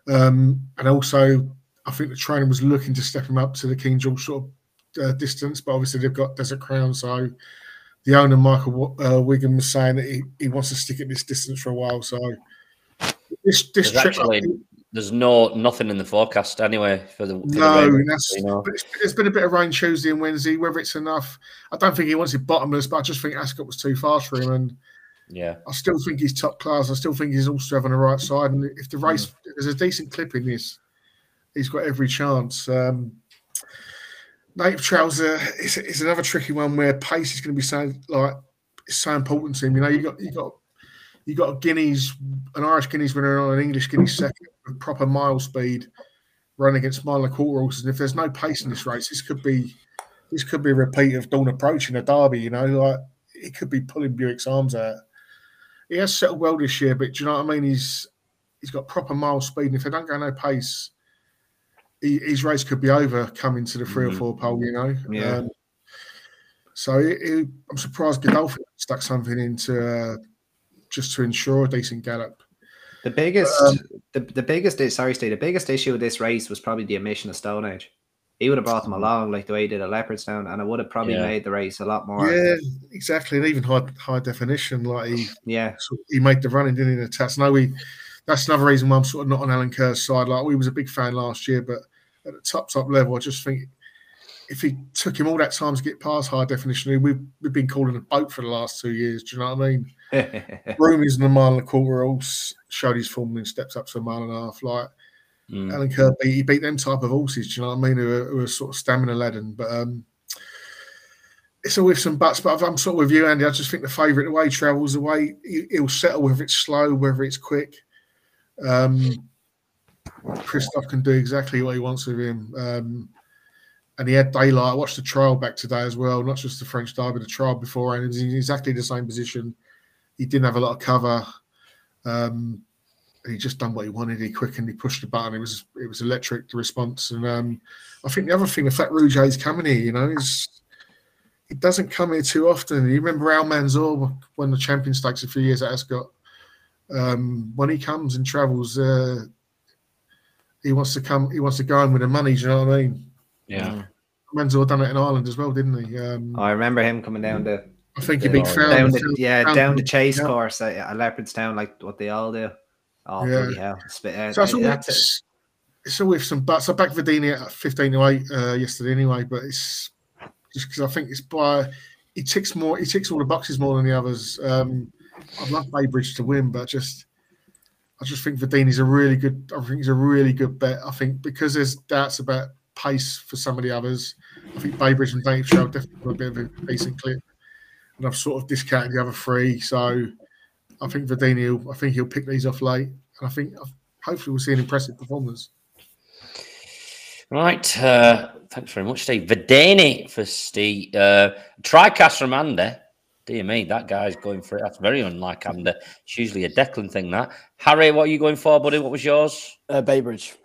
Um, and also, I think the trainer was looking to step him up to the King George sort of uh, distance, but obviously they've got Desert Crown, so the owner Michael uh, Wigan was saying that he, he wants to stick at this distance for a while. So this this There's trip, actually- there's no nothing in the forecast anyway for the. For No, the that's, you know. but it's, there's been a bit of rain Tuesday and Wednesday. Whether it's enough, I don't think he wants it bottomless, but I just think Ascot was too fast for him, and Yeah, I still think he's top class. I still think he's also on the right side, and if the race Mm. if there's a decent clip in this, he's got every chance. Um, Trails, uh, it's, it's another tricky one where pace is going to be so like it's so important to him. You know, you got you got you got a Guineas, an Irish Guineas winner on an English Guineas second with proper mile speed, running against mile and a quarter horses. And if there's no pace in this race, this could be this could be a repeat of Dawn approaching a derby. You know, like it could be pulling Buick's arms out. He has settled well this year, but do you know what I mean? He's he's got proper mile speed, and if they don't go no pace, he, his race could be over coming to the 3 Mhm. or four pole. You know, Yeah. Um, so it, it, I'm surprised Godolphin stuck something into uh, just to ensure a decent gallop. The biggest, Um, the, the biggest, sorry, Steve, the biggest issue with this race was probably the omission of Stone Age. He would have brought them along like the way he did at Leopardstown, and it would have probably Yeah. made the race a lot more. Yeah, exactly, and even high high definition. Like he Yeah, sort of- he made the running, didn't he? in The test. No, we. That's another reason why I'm sort of not on Alenquer's side. Like we was a big fan last year, but at the top top level, I just think if he took him all that time to get past high definition, we've we've been calling a boat for the last two years. Do you know what I mean? Broome is in a mile and a quarter horse, showed his form and steps up to a mile and a half. Like Mm. Alan beat, he beat them type of horses. Do you know what I mean? Who are, who are sort of stamina laden, but um, it's all with some buts. But I'm sort of with you, Andy. I just think the favourite, the way he travels, the way he, he'll settle, whether it's slow, whether it's quick. Um, Christophe can do exactly what he wants with him. Um, and he had daylight. I watched the trial back today as well, not just the French Derby, the trial before, and he was in exactly the same position. He didn't have a lot of cover. Um, he just done what he wanted. He quickened, he pushed the button. It was it was electric the response. And um, I think the other thing, the fact Rouget is coming here, you know, is he doesn't come here too often. You remember Almanzor won the Champion Stakes a few years at Ascot. Um, when he comes and travels, uh, he wants to come. He wants to go in with the money. Do you know what I mean? Yeah, Almanzor done it in Ireland as well, didn't he? Um, I remember him coming down the I think he beat Fowler. down the yeah down the chase yeah. course at, at Leopardstown, like what they all do. Oh Yeah. bloody hell! It's, uh, So it's all, that's it. it's, it's all with some buts. I backed Vadeni at 15 to 8 uh, yesterday anyway, but it's just because I think it's by he ticks more he ticks all the boxes more than the others. Um, I'd love Bay Bridge to win, but just I just think Vadeni's a really good I think he's a really good bet. I think because there's doubts about pace for some of the others, I think Bay Bridge and Native Trail definitely got a bit of a decent clip. And I've sort of discounted the other three. So I think Vadeni will, I think he'll pick these off late. And I think hopefully we'll see an impressive performance. right. Uh, thanks very much, Steve. Vadeni for Steve. Uh, Tricast from Andy. Dear me, that guy's going for it. That's very unlike Andy. It's usually a Declan thing. That Harry, what are you going for, buddy? What was yours? Uh, Bay Bridge.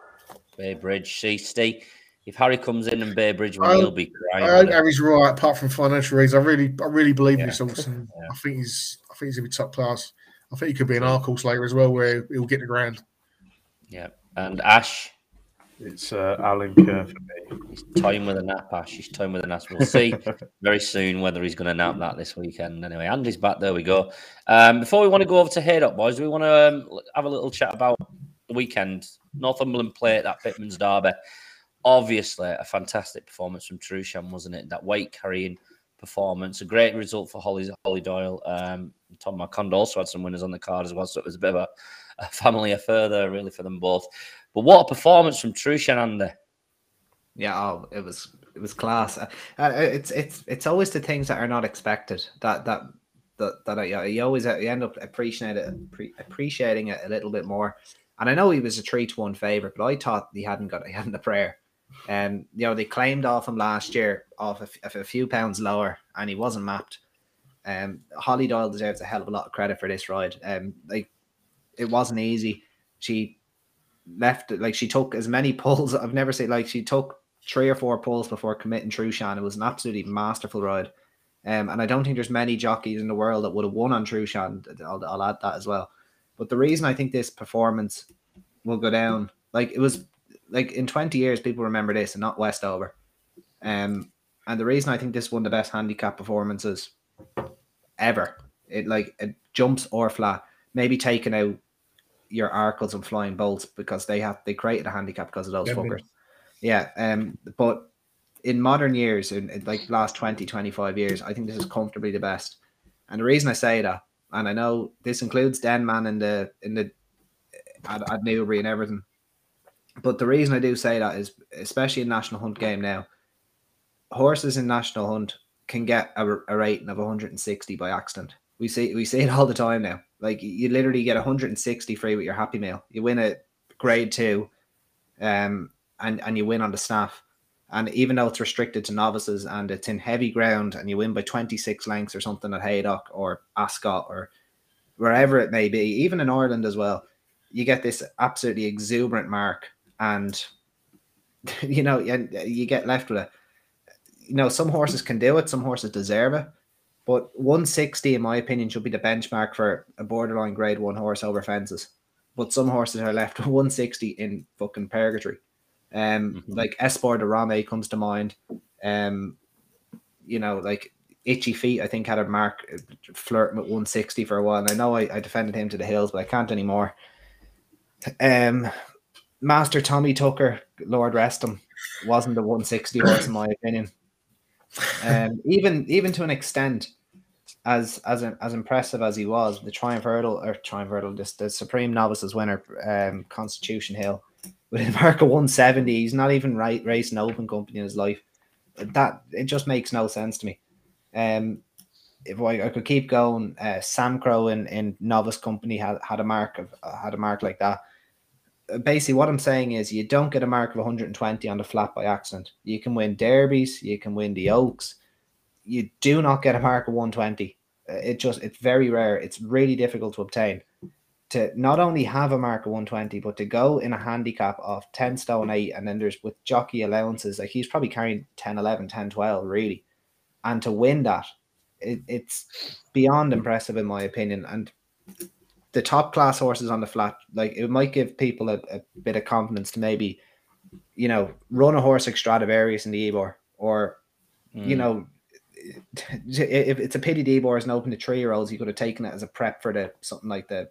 Baybridge. See, Steve. If Harry comes in and Bay Bridge, I- will he'll be I hope. Harry's right, apart from financial reasons. I really, I really believe in Yeah. this horse, Yeah. I think he's, I think he's gonna be top class. I think he could be an R course later as well, where he'll get the ground. Yeah. And Ash, It's uh, Alenquer for me. he's toying with a nap. Ash, he's toying with a nap. We'll see very soon whether he's going to nap that this weekend. Anyway, Andy's back. There we go. Um, before we want to go over to Head Up, boys, do we want to um, have a little chat about the weekend? Northumberland Plate at that Pitman's Derby. Obviously, a fantastic performance from Trueshan, wasn't it? That weight carrying performance, a great result for Holly, Holly Doyle. Um, Tom Marquand also had some winners on the card as well, so it was a bit of a, a family affair there, really, for them both. But what a performance from Trueshan, Andy. Yeah, oh, it was it was class. Uh, uh, it's it's it's always the things that are not expected that that that that I, you always uh, you end up appreciating it appreciating it a little bit more. And I know he was a three to one favorite, but I thought he hadn't got he hadn't a prayer. And you know they claimed off him last year off a few pounds lower, and he wasn't mapped. Um, Holly Doyle deserves a hell of a lot of credit for this ride. Um, like it wasn't easy. She left like she took as many pulls. I've never seen like she took three or four pulls before committing Trueshan. It was an absolutely masterful ride. Um, and I don't think there's many jockeys in the world that would have won on Trueshan. I'll, I'll add that as well. But the reason I think this performance will go down, like it was like in 20 years, people remember this and not Westover. Um, and the reason I think this of the best handicap performances ever, it like it jumps or flat, maybe taking out your Arkles and Flying Bolts because they have they created a handicap because of those Yeah, fuckers. Yeah, um, but in modern years, in, in like last 20, 25 years, I think this is comfortably the best. And the reason I say that, and I know this includes Denman in the in the at, at Newbury and everything, but the reason I do say that is especially in National Hunt game now, horses in National Hunt can get a, a rating of 160 by accident. We see we see it all the time now. Like you literally get 160 free with your Happy Meal. You win a grade two, um, and and you win on the staff. And even though it's restricted to novices and it's in heavy ground, and you win by 26 lengths or something at Haydock or Ascot or wherever it may be, even in Ireland as well, you get this absolutely exuberant mark, and you know, and you get left with it. You know, some horses can do it, some horses deserve it, but 160, in my opinion, should be the benchmark for a borderline grade one horse over fences. But some horses are left with 160 in fucking purgatory. Um, Mhm. like Espoir de Romay comes to mind. Um, you know, like Itchy Feet, I think had a mark uh, flirting with 160 for a while. And I know I, I defended him to the hills, but I can't anymore. Um, Master Tommy Tucker, Lord rest him, wasn't the 160 horse in my opinion. Um, even even to an extent, as as as impressive as he was, the Triumph Hurdle or Triumph Hurdle, just the Supreme Novices winner, um, Constitution Hill, with a mark of 170, he's not even right racing open company in his life. That it just makes no sense to me. Um, if I, I could keep going, uh, Samcro in, in novice company had, had a mark of had a mark like that. Basically, what I'm saying is you don't get a mark of 120 on the flat by accident. You can win derbies, you can win the Oaks. You do not get a mark of 120. Uh, It just it's very rare. It's really difficult to obtain. To not only have a mark of 120, but to go in a handicap of 10 stone 8, and then there's with jockey allowances, like he's probably carrying 10, 11, 10, 12, really. And to win that, it, it's beyond impressive in my opinion. And the top class horses on the flat, like it might give people a, a bit of confidence to maybe, you know, run a horse like Stradivarius in the Ebor, or you Mm. know, if it's a pity the Ebor isn't open to three year olds, you could have taken it as a prep for the something like the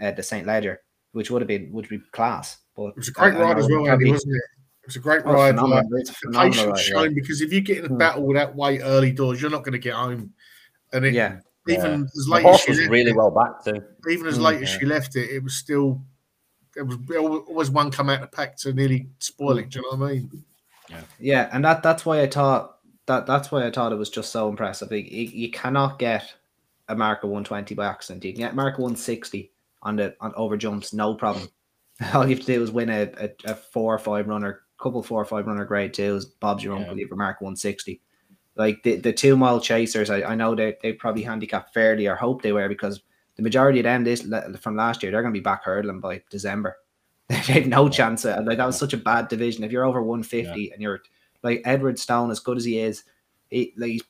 uh, the Saint Leger, which would have been would be class. But It was a great I- I ride as well, Andy, be- wasn't it? It was a great oh, ride. phenomenal. Like, It's a the phenomenal patience ride, shown yeah. because if you get in a Hmm. battle with that weight early doors, you're not going to get home. And it, Yeah. Even Yeah. as The late as she was left really it, well back too. even as Mm, late as she left it, it was still there was always one come out of the pack to nearly spoil it. Do you know what I mean? Yeah, yeah, and that that's why I thought that that's why I thought it was just so impressive. You, you, you cannot get a mark of 120 by accident. You can get a mark 160 on the on over jumps, no problem. All you have to do is win a, a, a four or five runner, couple four or five runner grade twos. Bob's your Yeah. uncle, you have a mark 160. Like the, the two mile chasers, I, I know they they probably handicapped fairly or hope they were because the majority of them this from last year, they're going to be back hurdling by December. they have no chance. Of, like that was such a bad division. If you're over 150 and you're like Edwardstone, as good as he is, he like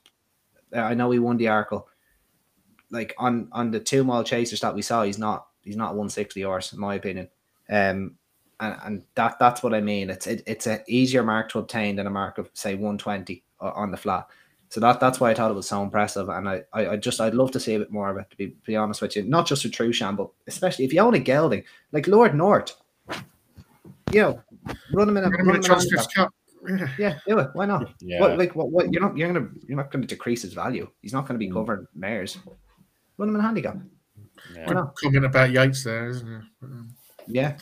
uh, I know he won the Arkle. Like on on the two mile chasers that we saw, he's not he's not 160 horse in my opinion. Um, and, and that that's what I mean. It's it, it's an easier mark to obtain than a mark of say 120 uh, on the flat. So that that's why I thought it was so impressive, and I, I, I just I'd love to see a bit more of it. To be, be honest with you, not just with Trueshan, but especially if you own a gelding like Lord North, you know, run him in a, Run him run in a in a Transfifth handicap. Cup. Yeah. Yeah, do it. Why not? Yeah. What like what, what you're not you're gonna you're not gonna decrease his value. He's not gonna be Mm. covering mares. Run him in a handicap. yeah. Why not? Comment about Yeats there, isn't it? Um, Yeah.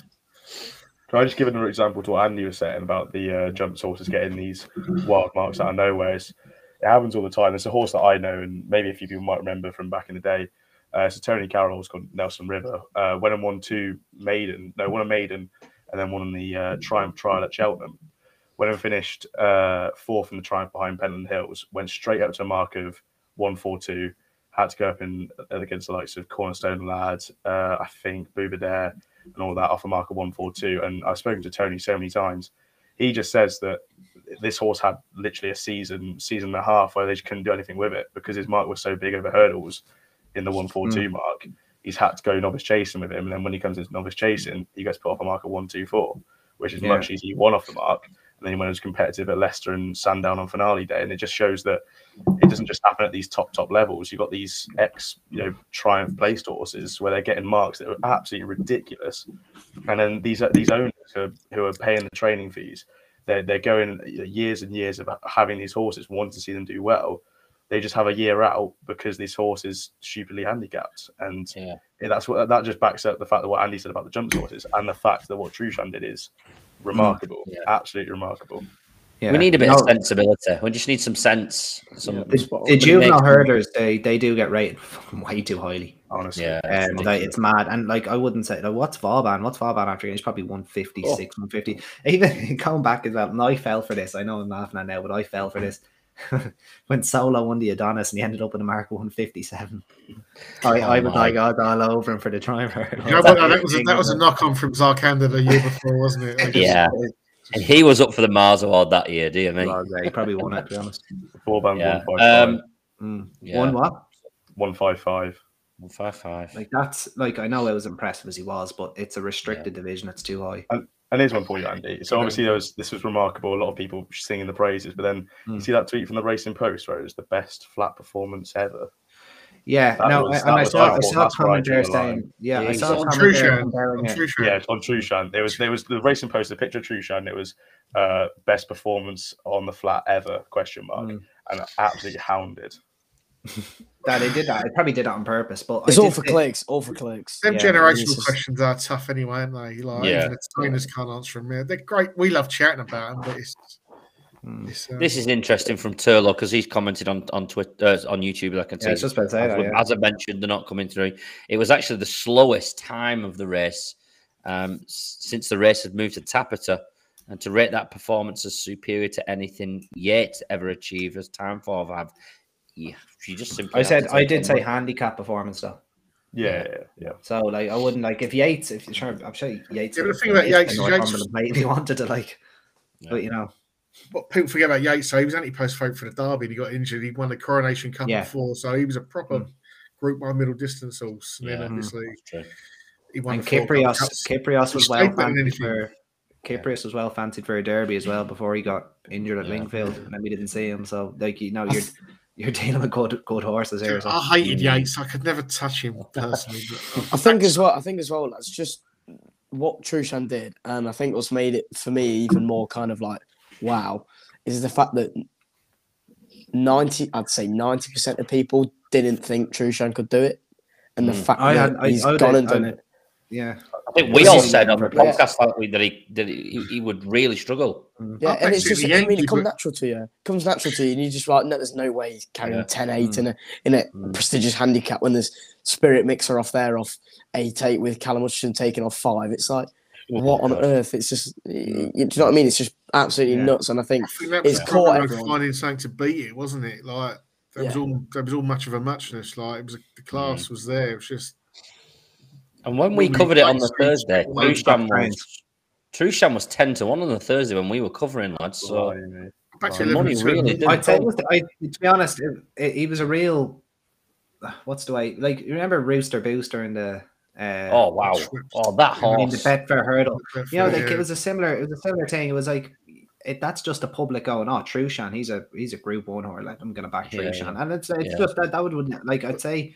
Can I just give another example to what Andy was saying about the uh, jump horses getting these wild marks out of nowhere? It's- It happens all the time. There's a horse that I know, and maybe a few people might remember from back in the day. Uh, so Tony Carroll was called Nelson River. Uh, went and won two maiden, no, won a maiden, and then won on the uh, Triumph Trial at Cheltenham. Went and finished uh, fourth in the Triumph behind Pentland Hills. Went straight up to a mark of one four two. Had to go up in against the likes of Cornerstone Lad, uh, I think Buveur d'Air, and all that off a mark of 142. And I've spoken to Tony so many times. He just says that this horse had literally a season, season and a half where they just couldn't do anything with it because his mark was so big over hurdles in the 142 hmm. mark. He's had to go novice chasing with him. And then when he comes into novice chasing, he gets put off a mark of 124, which is Yeah. much easier one off the mark. and then he went as competitive at Leicester and Sandown on finale day. And it just shows that it doesn't just happen at these top top levels. You've got these ex you know Triumph placed horses where they're getting marks that are absolutely ridiculous, and then these these owners who are, who are paying the training fees. They're, they're going years and years of having these horses, wanting to see them do well, they just have a year out because this horse is stupidly handicapped. And Yeah. that's what that just backs up the fact that what Andy said about the jump horses and the fact that what Trueshan did is mm. remarkable, Yeah. absolutely remarkable. Yeah. We need a bit No, of sensibility. We just need some sense. Some The, spot- the juvenile makes- herders, they they do get rated way too highly. Honestly, Yeah, Um, like, it's mad, and like I wouldn't say like what's Vauban? What's Vauban after? He's probably 156, Oh. 150. Even going back as well, and I fell for this. I know I'm laughing at now, but I fell for this when Solo won the Adonis and he ended up with a mark 157. I, I Oh was my. like, I'd all over him for the driver. You know what, that was a, that was a knock on from Zarkandar the year before, wasn't it? Like, Yeah. And he was up for the Mars Award that year, do you mean? He probably won it, to be honest. four band Yeah. one five Um, Mm. Yeah. One what? one five five. One five five. Like that's like I know it was impressive as he was, but it's a restricted division. It's too high. And here's one for you, Andy. So obviously there was this was remarkable. A lot of people singing the praises, but then you Mm. see that tweet from the Racing Post where it was the best flat performance ever. Yeah, That no, was- and that I saw I saw a That's where I comment there drew the line. saying, yeah, Yeah, I saw a on comment there Trueshan. comparing On it. Yeah, on Trueshan. There was there was the Racing Post, a picture of Trueshan. It was uh, best performance on the flat ever? Question mark. Mm. And absolutely hounded. That they did that. They probably did that on purpose, but It's all for thi- clicks. All for clicks. Them Yeah, generational just- questions are tough anyway, aren't they? Like, Yeah. the trainers can't answer them. Yeah, they're great. We love chatting about them, but it's. Mm. uh, This is interesting from Turlo because he's commented on on Twitter uh, on YouTube. I can Yeah, see. Just about to say as, that. Yeah. as I mentioned, they're not coming through. It was actually the slowest time of the race um, since the race had moved to Tapeta, and to rate that performance as superior to anything yet ever achieved as time for have. Yeah, you just simply. I said I did say board. handicap performance though. Yeah, yeah, yeah. So like I wouldn't like if Yeats, if you're sure, I'm sure Yeats. Yeah, but the thing about Yeats been is North Yates- Cumberland plate if he wanted to like, Yeah. but you know, what people forget about Yeats. So he was anti post vote for the Derby. and He got injured. He won the Coronation Cup Yeah. before, so he was a proper Mm. Group One middle distance horse. And Yeah. then Mm. obviously That's he won and the four Kyprios, Kyprios was He's well straight better than fancied anything. for. Kyprios was well fancied for a derby as well before he got injured at Yeah. Lingfield, and then we didn't see him. So like you know, you're you're dealing with good good horses here. So. I hated. Yeats. I could never touch him personally. But I think as well. I think as well. That's just what Trushan did, and I think what's made it for me even more kind of like wow is the fact that ninety, I'd say ninety percent of people didn't think Trueshan could do it, and the Mm. fact I that had- I- he's I would- gone and done would- it. Yeah, I think we all said on the yeah. podcast last week that he that he, he would really struggle. Yeah, I and it's just the I mean, Yankees it comes natural to you. It comes natural to you, and you just like, no, there's no way he's carrying Yeah. 10-8 in a in a Mm. prestigious handicap when there's Spirit Mixer off there off eight eight with Callum Hutchinson taking off five. It's like what on earth? It's just you, do you know what I mean? It's just absolutely Yeah. nuts, and I think I think It's Conor caught everyone. finding something to beat it, wasn't it? Like there was all there was all much of a muchness. Like it was the class mm. was there. It was just And when we covered it on the Thursday, all over Trueshan trains. was Trueshan was ten to one on the Thursday when we were covering lads. So Blimey. back to The 11 money really did. I'd say it was the- I, to be honest, it, it, he was a real. What's the way? Like you remember Rooster Booster in the. Uh, oh wow, oh that I mean, the. Betfair hurdle. You know, like Yeah. it was a similar. It was a similar thing. It was like. It, that's just the public going, oh, Trueshan, he's a he's a Group One horse. Like I'm gonna back Yeah, Trueshan, and it's it's Yeah. just that that would wouldn't like I'd say,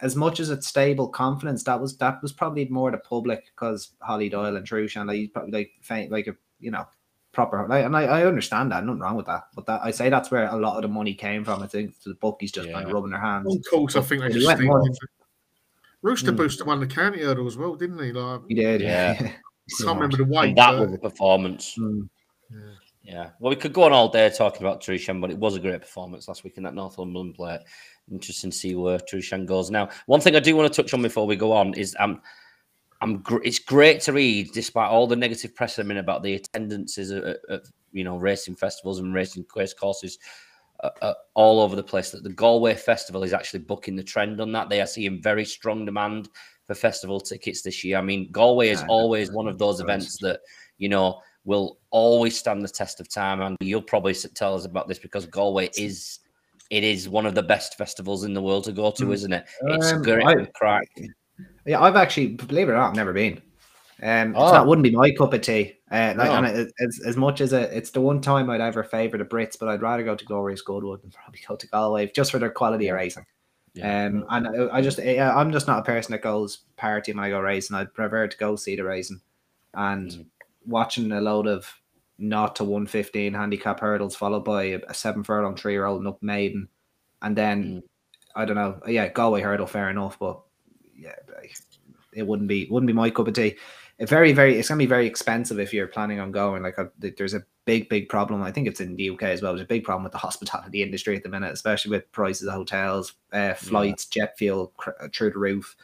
as much as it's stable confidence, that was that was probably more the public because Holly Doyle and Trueshan, like he's probably like faint, like a you know proper. Like, and I, I understand that, nothing wrong with that, but that I say that's where a lot of the money came from. I think the bookies just kind of rubbing their hands. On course, I think they just went think- one. Rooster Mm. Booster won the county hurdle as well, didn't he? Like He did, Yeah. I can't remember the weight. And that but- was a performance. Mm. Yeah. Well, we could go on all day talking about Trueshan, but it was a great performance last week in that Northumberland Plate. Interesting to see where Trueshan goes now. One thing I do want to touch on before we go on is um, I'm gr- it's great to read, despite all the negative press I mean about the attendances at, at, at, you know racing festivals and racing race courses uh, uh, all over the place. That the Galway Festival is actually booking the trend on that. They are seeing very strong demand for festival tickets this year. I mean, Galway is always one of those events that you know will always stand the test of time. And you'll probably tell us about this because Galway is it is one of the best festivals in the world to go to, Mm. isn't it? It's Um, great I- crack. Yeah, I've actually, believe it or not, I've never been. Um, Oh. that wouldn't be my cup of tea. Uh, like, Oh. and it, as, as much as it, it's the one time I'd ever favour the Brits, but I'd rather go to Glorious Goodwood than probably go to Galway just for their quality of racing. Yeah. Um, and I, I just, I'm just not a person that goes party when I go racing. I'd prefer to go see the racing, and Mm. watching a load of not to one fifteen handicap hurdles followed by a, a seven furlong three year old and up maiden, and then Mm. I don't know, yeah, Galway hurdle, fair enough, but yeah, it wouldn't be wouldn't be my cup of tea. Very very it's gonna be very expensive if you're planning on going. Like, uh, there's a big big problem. I think it's in the UK as well. There's a big problem with the hospitality industry at the minute, especially with prices of hotels, uh, flights, jet fuel cr- uh, through the roof.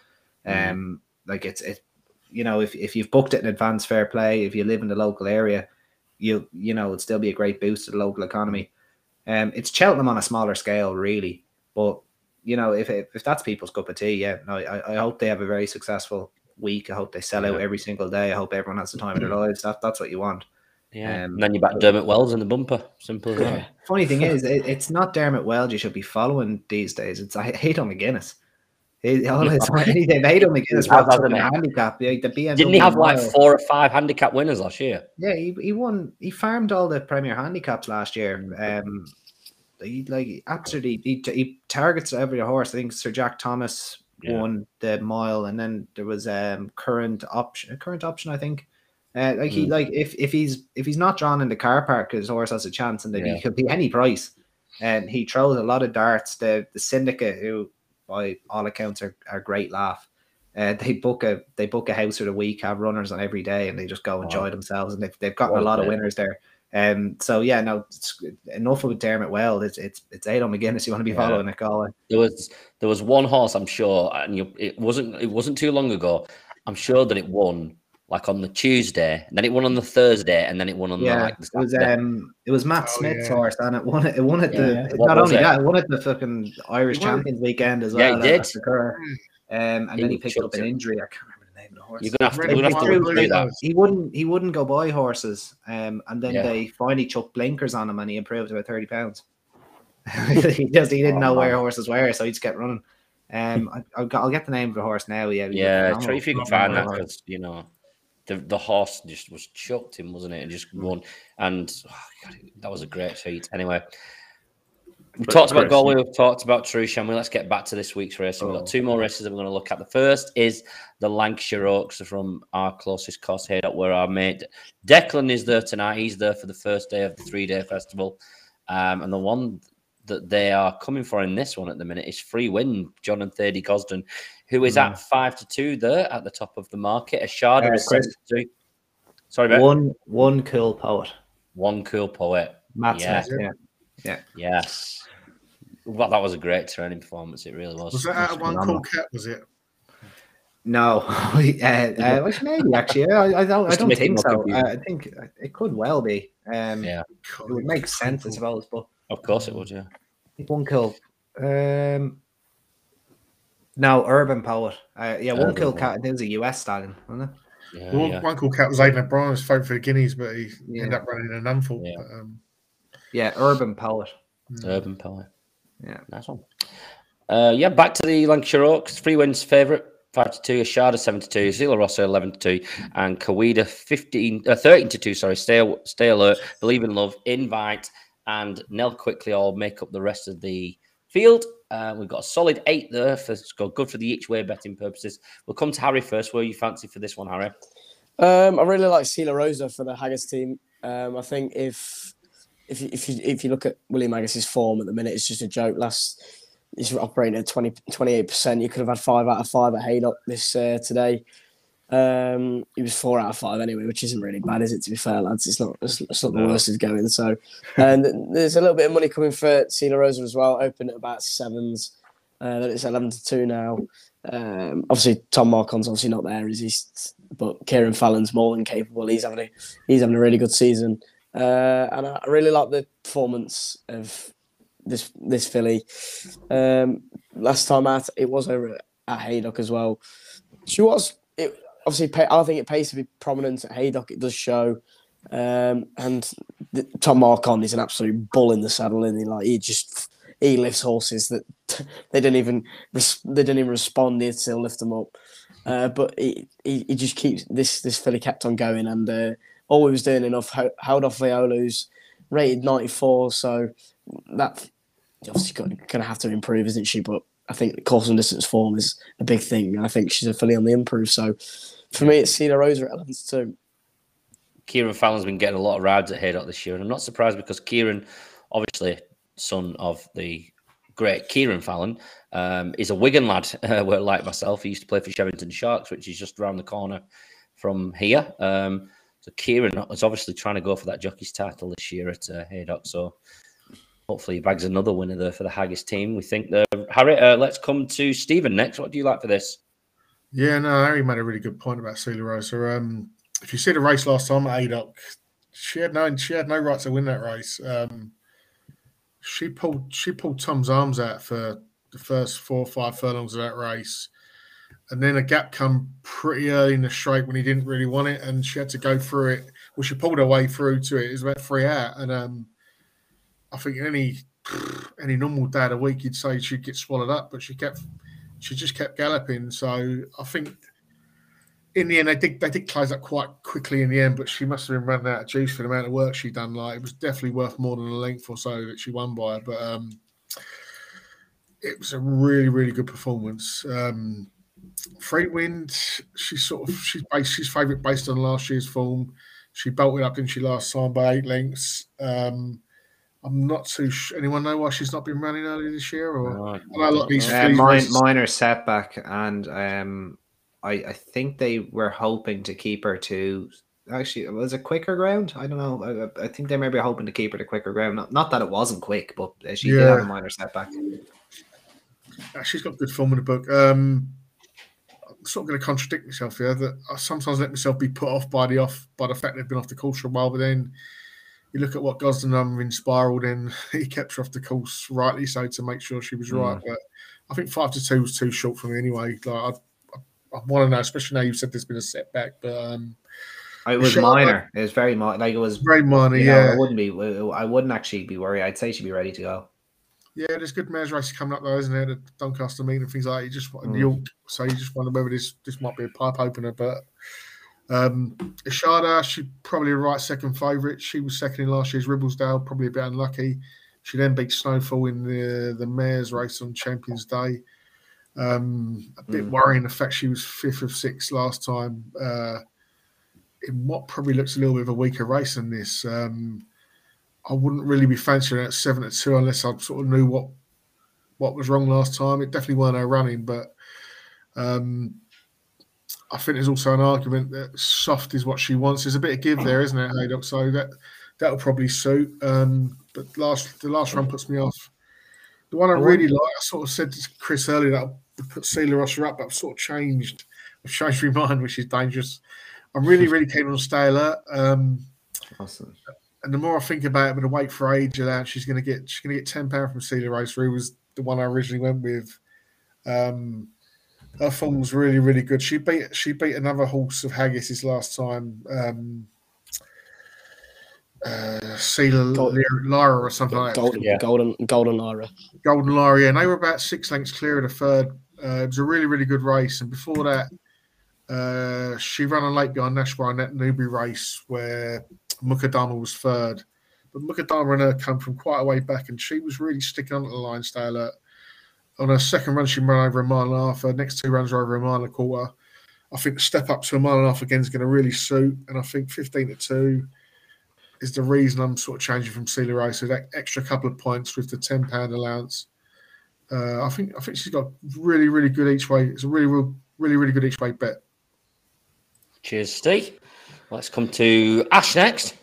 Mhm. Um, like it's it, you know, if if you've booked it in advance, fair play. If you live in the local area, you you know it'd still be a great boost to the local economy. Um, it's Cheltenham on a smaller scale, really, but you know, if if, if that's people's cup of tea, yeah, no, I, I hope they have a very successful week. I hope they sell out every single day. I hope everyone has the time of their lives. That that's what you want. Yeah. Um, and then you back Dermot Weld's in the bumper. Simple as that. Funny thing is, it, it's not Dermot Weld you should be following these days. It's Adrian McGuinness. He, all anything Adrian McGuinness He has, wrapped up in hasn't a he? handicap. The, the BMW Didn't he have like four or five handicap winners last year? Yeah, he, he won. He farmed all the Premier handicaps last year. Um, he like absolutely he, he targets every horse. I think Sir Jack Thomas Yeah. won the mile, and then there was um current option. A current option, I think. Uh, like he Mm. like if if he's if he's not drawn in the car park, his horse has a chance, and then Yeah. he could be any price. And he throws a lot of darts. The the syndicate, who by all accounts are, are great laugh. Uh, they book a they book a house for the week, have runners on every day, and they just go enjoy themselves. And they've, they've gotten a a lot of winners there. Um, so yeah, no, it's, enough with Dermot Weld. It's it's it's Adrian McGuinness. You want to be Yeah. following it, Galway. There was there was one horse I'm sure, and you, it wasn't it wasn't too long ago. I'm sure that it won like on the Tuesday, and then it won on the Thursday, and then it won on the, Yeah, like the it was um, it was Matt Oh, Smith's yeah. horse, and it won it. It won at the Yeah. What not only it? that, it won at the fucking Irish Champions weekend as Yeah, well. he at- did. at the Curragh. Um, and He then he picked up an injury. I can't horse. You're gonna have to, gonna have to Bull that. He wouldn't he wouldn't go buy horses um and then Yeah. they finally chucked blinkers on him and he improved about 30 pounds he just he didn't Oh, know where man. horses were so he just kept running um I, I'll, get- I'll get the name of the horse now yeah Yeah, try if you can find that because you know the the horse just was chucked him, wasn't it? And just won. And oh, God, that was a great feat. Anyway, we But talked about Galway, we've talked about True Let's get back to this week's race. We've Oh. got two more races that we're going to look at. The first is the Lancashire Oaks from our closest course here, where our mate Declan is there tonight. He's there for the first day of the three day festival. Um, and the one that they are coming for in this one at the minute is Free Wind, John and Thady Gosden, who is at five to two there at the top of the market. Ashada Uh, is Chris. Sorry, about one one cool poet one cool poet. Matt Yeah. Smith yeah Yes. Well, that was a great training performance. It really was. Was that out of one phenomenal. cool cat? Was it? no uh, uh, well, maybe actually I, I don't I don't think so confusing. uh, I think it could well be um Yeah. it would make sense I suppose but Of course it would, yeah. One kill. Um, no, Urban Poet. Uh, yeah, one Urban kill Poet. cat. It was a US stallion, wasn't it? Yeah, The one, yeah. one cool cat was Aidan O'Brien was fighting for the Guineas, but he Yeah. ended up running an unful. Yeah. Um, Yeah, Urban Poet. Urban poet. Yeah. Nice one. Uh, yeah, back to the Lancashire Oaks. Three wins favourite. 5 to 2, Ashada 7 to 2, Sea La Rosa 11 to 2, and Kawida 15, uh, 13 to 2. Sorry, stay, stay alert, believe in love, invite, and Nell quickly all make up the rest of the field. Uh, we've got a solid eight there for it's got good for the each way betting purposes. We'll come to Harry first. Where you fancy for this one, Harry? Um, I really like Sea La Rosa for the Haggas team. Um, I think if if you, if you if you look at William Haggas's form at the minute, it's just a joke. Last he's operating at 28 percent. You could have had five out of five at Haydock this uh, today. Um, he was four out of five anyway, which isn't really bad, is it? To be fair, lads, it's not it's, it's not the worst is going. So, and there's a little bit of money coming for Sea La Rosa as well. Open at about sevens. Uh, it's eleven to two now. Um, obviously, Tom Marquand's obviously not there, is he? But Cieren Fallon's more than capable. He's having a he's having a really good season, uh, and I really like the performance of this this filly. Um, last time out, it was over at Haydock as well. She was it obviously. Pay, I think it pays to be prominent at Haydock. It does show, um, and the, Tom Marquand is an absolute bull in the saddle, and he like he just he lifts horses that they didn't even they didn't even respond. He'd still lift them up. Uh, but he, he, he just keeps this this filly kept on going, and uh, all he was doing enough. Held off Viola's rated 94, so that obviously going to have to improve, isn't she? But I think the course and distance form is a big thing, and I think she's fully on the improve. So for me, it's Sea La Rosa at 11 to 2. Cieren Fallon's been getting a lot of rides at Haydock this year, and I'm not surprised because Cieren, obviously son of the great Kieren Fallon, um, is a Wigan lad, uh, like myself. He used to play for Shevington Sharks, which is just around the corner from here. Um, so Cieren is obviously trying to go for that jockey's title this year at uh, Haydock. So hopefully he bags another winner there for the Haggas team. We think the Harry. Uh, let's come to Stephen next. What do you like for this? Yeah, no, Harry made a really good point about Sea La Rosa. Um, if you see the race last time at Haydock, she had no she had no right to win that race. Um, she pulled she pulled Tom's arms out for the first four or five furlongs of that race. And then a gap come pretty early in the straight when he didn't really want it, and she had to go through it. Well, she pulled her way through to it. It was about three out, and um, I think any any normal day of the week, you'd say she'd get swallowed up, but she kept she just kept galloping. So I think in the end, they did they did close up quite quickly in the end, but she must have been running out of juice for the amount of work she'd done. Like it was definitely worth more than a length or so that she won by. But um, it was a really really good performance. Um, Wind, she's sort of she's based, she's favourite based on last year's form. She bolted up, didn't she, last time by eight lengths. Um, I'm not too sure. Anyone know why she's not been running early this year? Or I know a lot of these uh, mine, minor setback, and um, I, I think they were hoping to keep her to actually it was a quicker ground? I don't know. I, I think they may be hoping to keep her to quicker ground. Not, not that it wasn't quick, but she yeah. did have a minor setback. she's got good form in the book. Um, sort of going to contradict myself here. That I sometimes let myself be put off by the off by the fact they've been off the course for a while, but then you look at what Gosden done Inspiral, then he kept her off the course rightly so to make sure she was right. Mm. But I think five to two was too short for me anyway. Like I, I, I want to know, especially now you've said there's been a setback, but um, it was minor. It was very minor. Like it was very minor. yeah, know, I wouldn't be. I wouldn't actually be worried. I'd say she'd be ready to go. Yeah, there's good mares races coming up though, isn't there? The Doncaster meet and things like that. You just mm. York, so you just wonder whether this this might be a pipe opener. But um Ashada, she probably a right second favourite. She was second in last year's Ribblesdale, probably a bit unlucky. She then beat Snowfall in the the mares race on Champions Day. Um, a bit mm. worrying the fact she was fifth of six last time. Uh, in what probably looks a little bit of a weaker race than this. Um, I wouldn't really be fancying at seven at two unless I sort of knew what what was wrong last time. It definitely weren't her running, but um, I think there's also an argument that soft is what she wants. There's a bit of give there, isn't it, Haydock? So that that'll probably suit. Um, but last the last run puts me off. The one I really like, I sort of said to Chris earlier that I put Sea La Rosa up, but I've sort of changed. I've changed my mind, which is dangerous. I'm really, really keen on Stay Alert. Um, awesome and the more I think about it, I'm going to wait for age allowance. She's going to get she's going to get ten pound from Sea La Rosa, who was the one I originally went with. Um, her form was really really good. She beat she beat another horse of Haggas's last time. Um, uh, Celia Lyra or something like Golden, that. Yeah. Golden, Golden Lyra. Golden Lyra, yeah. And they were about six lengths clear of the third. Uh, it was a really, really good race. And before that, uh, she ran a late behind Nashwa in that Newbury race where Mukaddama was third. But Mukaddama and her come from quite a way back, and she was really sticking on at the line stay alert. On her second run, she ran over a mile and a half. Her next two runs are over a mile and a quarter. I think the step up to a mile and a half again is going to really suit. And I think 15 to 2 is the reason I'm sort of changing from Celia Race. So that extra couple of points with the £10 allowance. Uh, I think I think she's got really, really good each way. It's a really, really, really, really good each way bet. Cheers, Steve. Let's come to Ash next.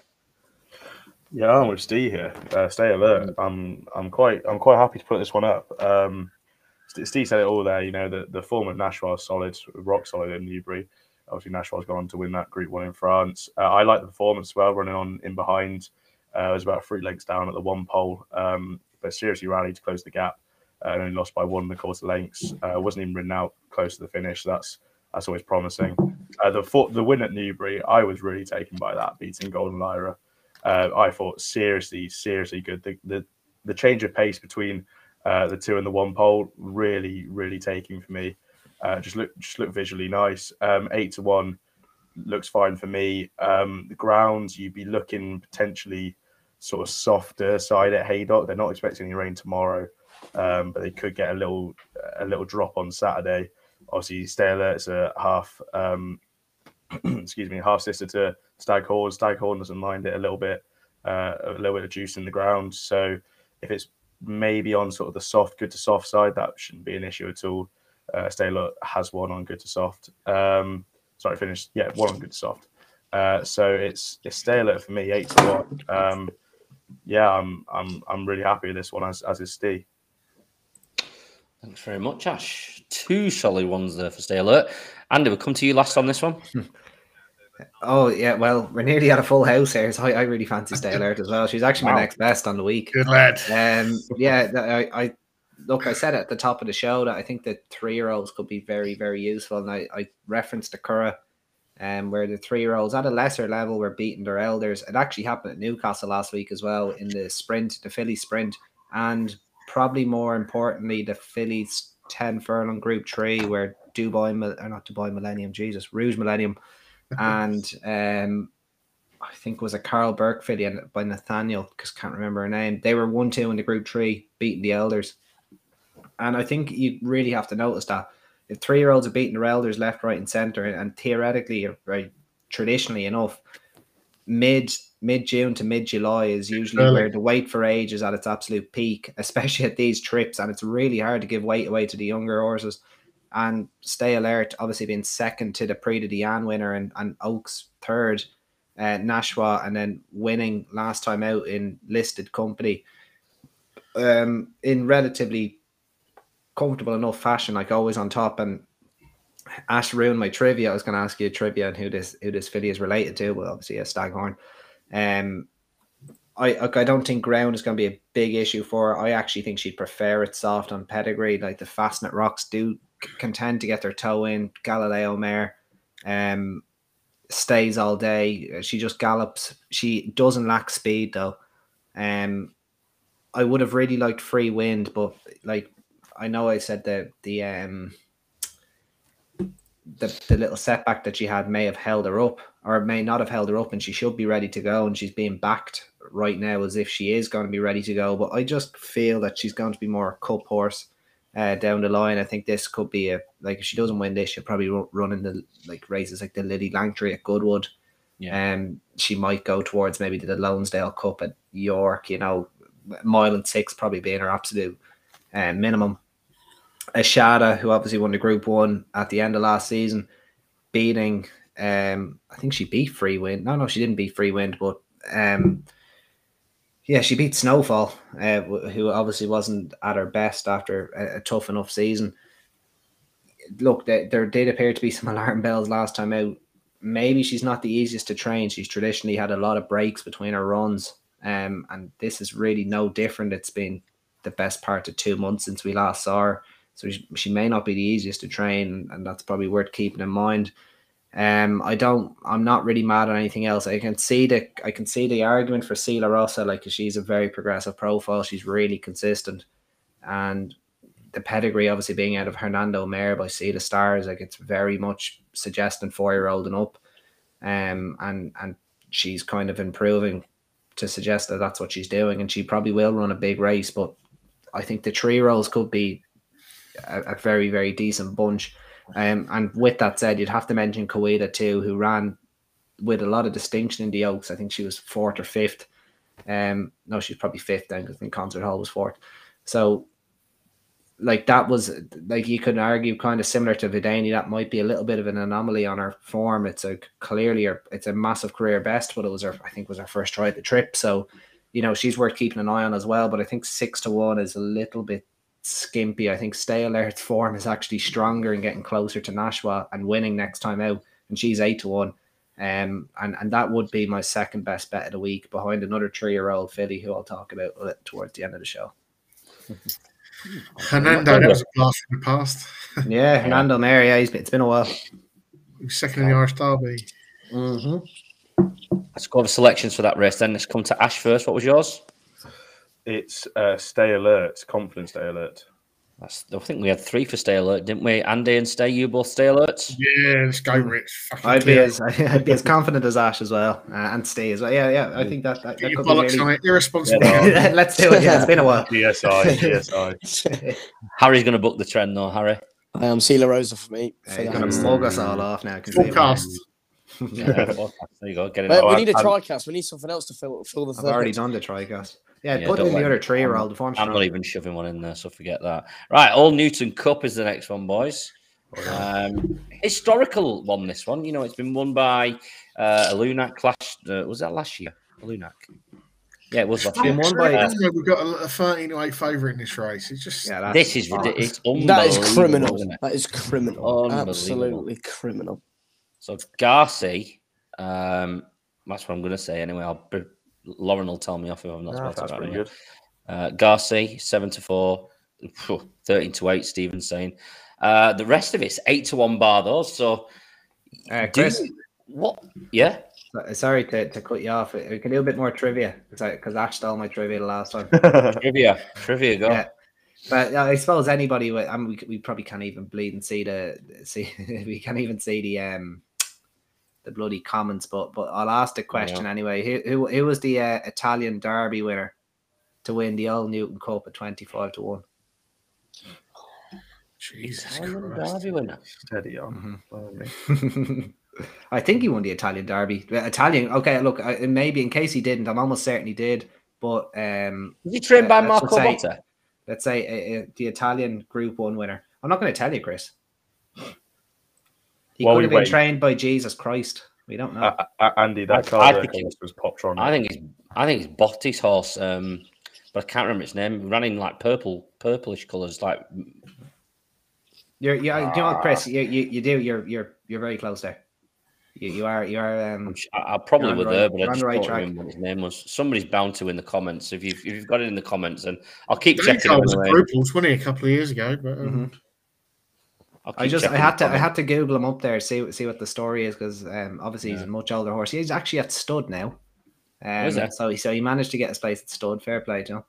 Yeah, I'm with Steve here. Uh, stay alert. I'm I'm quite I'm quite happy to put this one up. Um, Steve said it all there. You know, the, the form of Nashwa is solid, rock solid in Newbury. Obviously, Nashwa's gone on to win that Group One in France. Uh, I like the performance as well, running on in behind. Uh, it was about three lengths down at the one pole, um, but seriously rallied to close the gap. Uh, and only lost by one and a quarter lengths. Uh, wasn't even ridden out close to the finish. So that's that's always promising. Uh, the the win at Newbury, I was really taken by that, beating Golden Lyra. Uh, I thought seriously, seriously good. The the, the change of pace between uh, the two and the one pole really, really taking for me. Uh, just look just look visually nice. Um, eight to one. looks fine for me. Um, the grounds you'd be looking potentially sort of softer side at Haydock. They're not expecting any rain tomorrow, um, but they could get a little a little drop on Saturday. Obviously, stay alert. It's a half. Um, excuse me, half sister to Staghorn. Staghorn doesn't mind it a little bit, uh, a little bit of juice in the ground. So if it's maybe on sort of the soft, good to soft side, that shouldn't be an issue at all. Uh, Stay alert has one on good to soft. Um, sorry, finished. Yeah, one on good to soft. Uh, so it's it's stay alert for me, eight to one. Um, yeah, I'm I'm I'm really happy with this one as as is Steve. Thanks very much, Ash. Two solid ones there for Stay Alert. Andy, we'll come to you last on this one. Oh yeah, well we're nearly at a full house here, so I, I really fancy Stay Alert as well. She's actually my next best on the week. Good lad. Um, yeah, I, I look. I said at the top of the show that I think the three-year-olds could be very, very useful, and I, I referenced the Curragh, um, where the three-year-olds at a lesser level were beating their elders. It actually happened at Newcastle last week as well in the sprint, the Philly sprint, and probably more importantly, the Phillies ten furlong Group Three, where Dubai, or not Dubai Millennium, Jesus, Rouge Millennium, and um, I think it was a Karl Burke filly by Nathaniel, because can't remember her name. They were one two in the group three, beating the elders. And I think you really have to notice that if three year olds are beating their elders left, right, and centre, and theoretically, right, traditionally enough, mid mid June to mid July is usually Early. where the weight for age is at its absolute peak, especially at these trips, and it's really hard to give weight away to the younger horses. And stay alert, obviously being second to the Prix de Diane winner and, and Oaks third, uh, Nashwa, and then winning last time out in listed company um, in relatively comfortable enough fashion, like always on top. And Ash ruined my trivia. I was going to ask you a trivia and who this who this filly is related to, Well, obviously a Staghorn. Um, I I don't think ground is going to be a big issue for her. I actually think she'd prefer it soft on pedigree. Like the Fastnet Rocks do contend to get their toe in. Galileo Mare, um, stays all day. She just gallops. She doesn't lack speed though. Um, I would have really liked free wind, but like I know I said that the um the, the little setback that she had may have held her up or may not have held her up and she should be ready to go and she's being backed right now as if she is going to be ready to go but i just feel that she's going to be more a cup horse uh, down the line i think this could be a like if she doesn't win this she'll probably run in the like races like the Lillie Langtry at goodwood Yeah. um she might go towards maybe the Lonsdale Cup at york you know mile and six probably being her absolute uh, minimum Ashada, who obviously won the Group One at the end of last season, beating. Um, I think she beat Free Wind. No, no, she didn't beat Free Wind, but um, yeah, she beat Snowfall, uh, who obviously wasn't at her best after a, a tough enough season. Look, there, there did appear to be some alarm bells last time out. Maybe she's not the easiest to train. She's traditionally had a lot of breaks between her runs, um, and this is really no different. It's been the best part of two months since we last saw her. So she, she may not be the easiest to train, and that's probably worth keeping in mind. Um, I don't. I'm not really mad at anything else. I can see the. I can see the argument for Sea La Rosa, like she's a very progressive profile. She's really consistent, and the pedigree obviously being out of Hernando Mare by Sea Stars, like it's very much suggesting four year old and up, um, and and she's kind of improving to suggest that that's what she's doing, and she probably will run a big race. But I think the three year olds could be a, a very very decent bunch. Um, and with that said, you'd have to mention Kaweda too, who ran with a lot of distinction in the Oaks. I think she was fourth or fifth. Um, no, she's probably fifth then because I think Concert Hall was fourth. So, like that was like you could argue kind of similar to Vadeni. That might be a little bit of an anomaly on her form. It's a clearly her, it's a massive career best, but it was her I think was her first try at the trip. So, you know, she's worth keeping an eye on as well. But I think six to one is a little bit skimpy. I think Stay Alert's form is actually stronger and getting closer to Nashwa and winning next time out, and she's eight to one. Um, and and that would be my second best bet of the week, behind another three-year-old filly who I'll talk about towards the end of the show. Hernando, that was a blast from the past. Yeah, Hernando Mary, yeah, he's been, it's been a while. He second in the Irish Derby. Mm-hmm. Let's go over selections for that race then. Let's come to Ash first. What was yours? It's uh, stay alert, confidence stay alert. That's, I think we had three for stay alert, didn't we? Andy and Stay, you both stay alert. Yeah, let's go, Rich. I'd be as I'd be as confident as Ash as well, uh, and stay as well. Yeah, yeah. I think that that, Get that could be bollocks on really. it. Irresponsible. Yeah, Let's do it. Yeah, it's been a while. GSI, GSI. Harry's going to book the trend, though. Harry. I am Sea La Rosa for me. Yeah, for He's gonna mug us all off now. I can. Forecast. Yeah, there you go. Get it. But we need a I'm- tricast. We need something else to fill fill the I've already box. done the tricast. Yeah, Yeah, put don't in the worry. other three year old. The form I'm not even shoving one in there, so forget that. Right, Old Newton Cup is the next one, boys. Um, historical one, this one. You know, it's been won by uh, Alounak last. Uh, was that last year? Alounak. Yeah, it was last year. won by- doesn't? We've got a, a 13 to 8 favourite in this race. It's just Yeah, that's This is ridiculous. It's unbelievable, is criminal. isn't it? That is criminal. Absolutely criminal. So Garci, um, that's what I'm going to say anyway. I'll, be- Lauren will tell me off if I'm not Yeah, supposed to. that's right pretty good. Uh, Garci, 7 to 4, 13 to 8, Stephen's saying. Uh, the rest of it's 8 to 1 bar, though. So, Uh, Chris, you- what? Yeah. sorry to, to cut you off. We can do a bit more trivia because Ash stole my trivia the last time. Trivia. Trivia, go. Yeah. But uh, I suppose anybody, with, I mean, we, we probably can't even bleed and see the see. we can't even see the um the bloody comments. But but I'll ask the question anyway. Who who, who was the uh, Italian Derby winner to win the Old Newton Cup at twenty five to one? Jesus Italian Christ. Derby winner. Steady on. Blimey. Mm-hmm. I think he won the Italian Derby. Italian. Okay, look, I, maybe in case he didn't, I'm almost certain he did. But um, Was he trained by Uh, let's Marco say- Botti? let's say uh, uh, the Italian Group One winner. I'm not going to tell you, Chris. He While could have been wait- trained by Jesus Christ. We don't know. Uh, uh, Andy, that I- car I there think he- was Poptron. I think it's I think it's Botti's horse, um, but I can't remember its name. It ran in like purple, purplish colours, like You're, you, you know, what, Ah. Chris, you, you, you do. You're, you're, you're very close there. You, you are, you are. Um, I'm I, I probably You're were the there, right- but I on just the right don't track. remember what his name was. Somebody's bound to in the comments. If you've if you've got it in the comments, and I'll keep Danny checking. Cole them was anyway. brutals, wasn't he, a couple of years ago? But um, mhm. I'll I keep just, I had the to, I had to Google him up there, see, see what the story is, because um, obviously he's a much older horse. He's actually at stud now. Um, so, he, so he managed to get his place at stud. Fair play, Joe.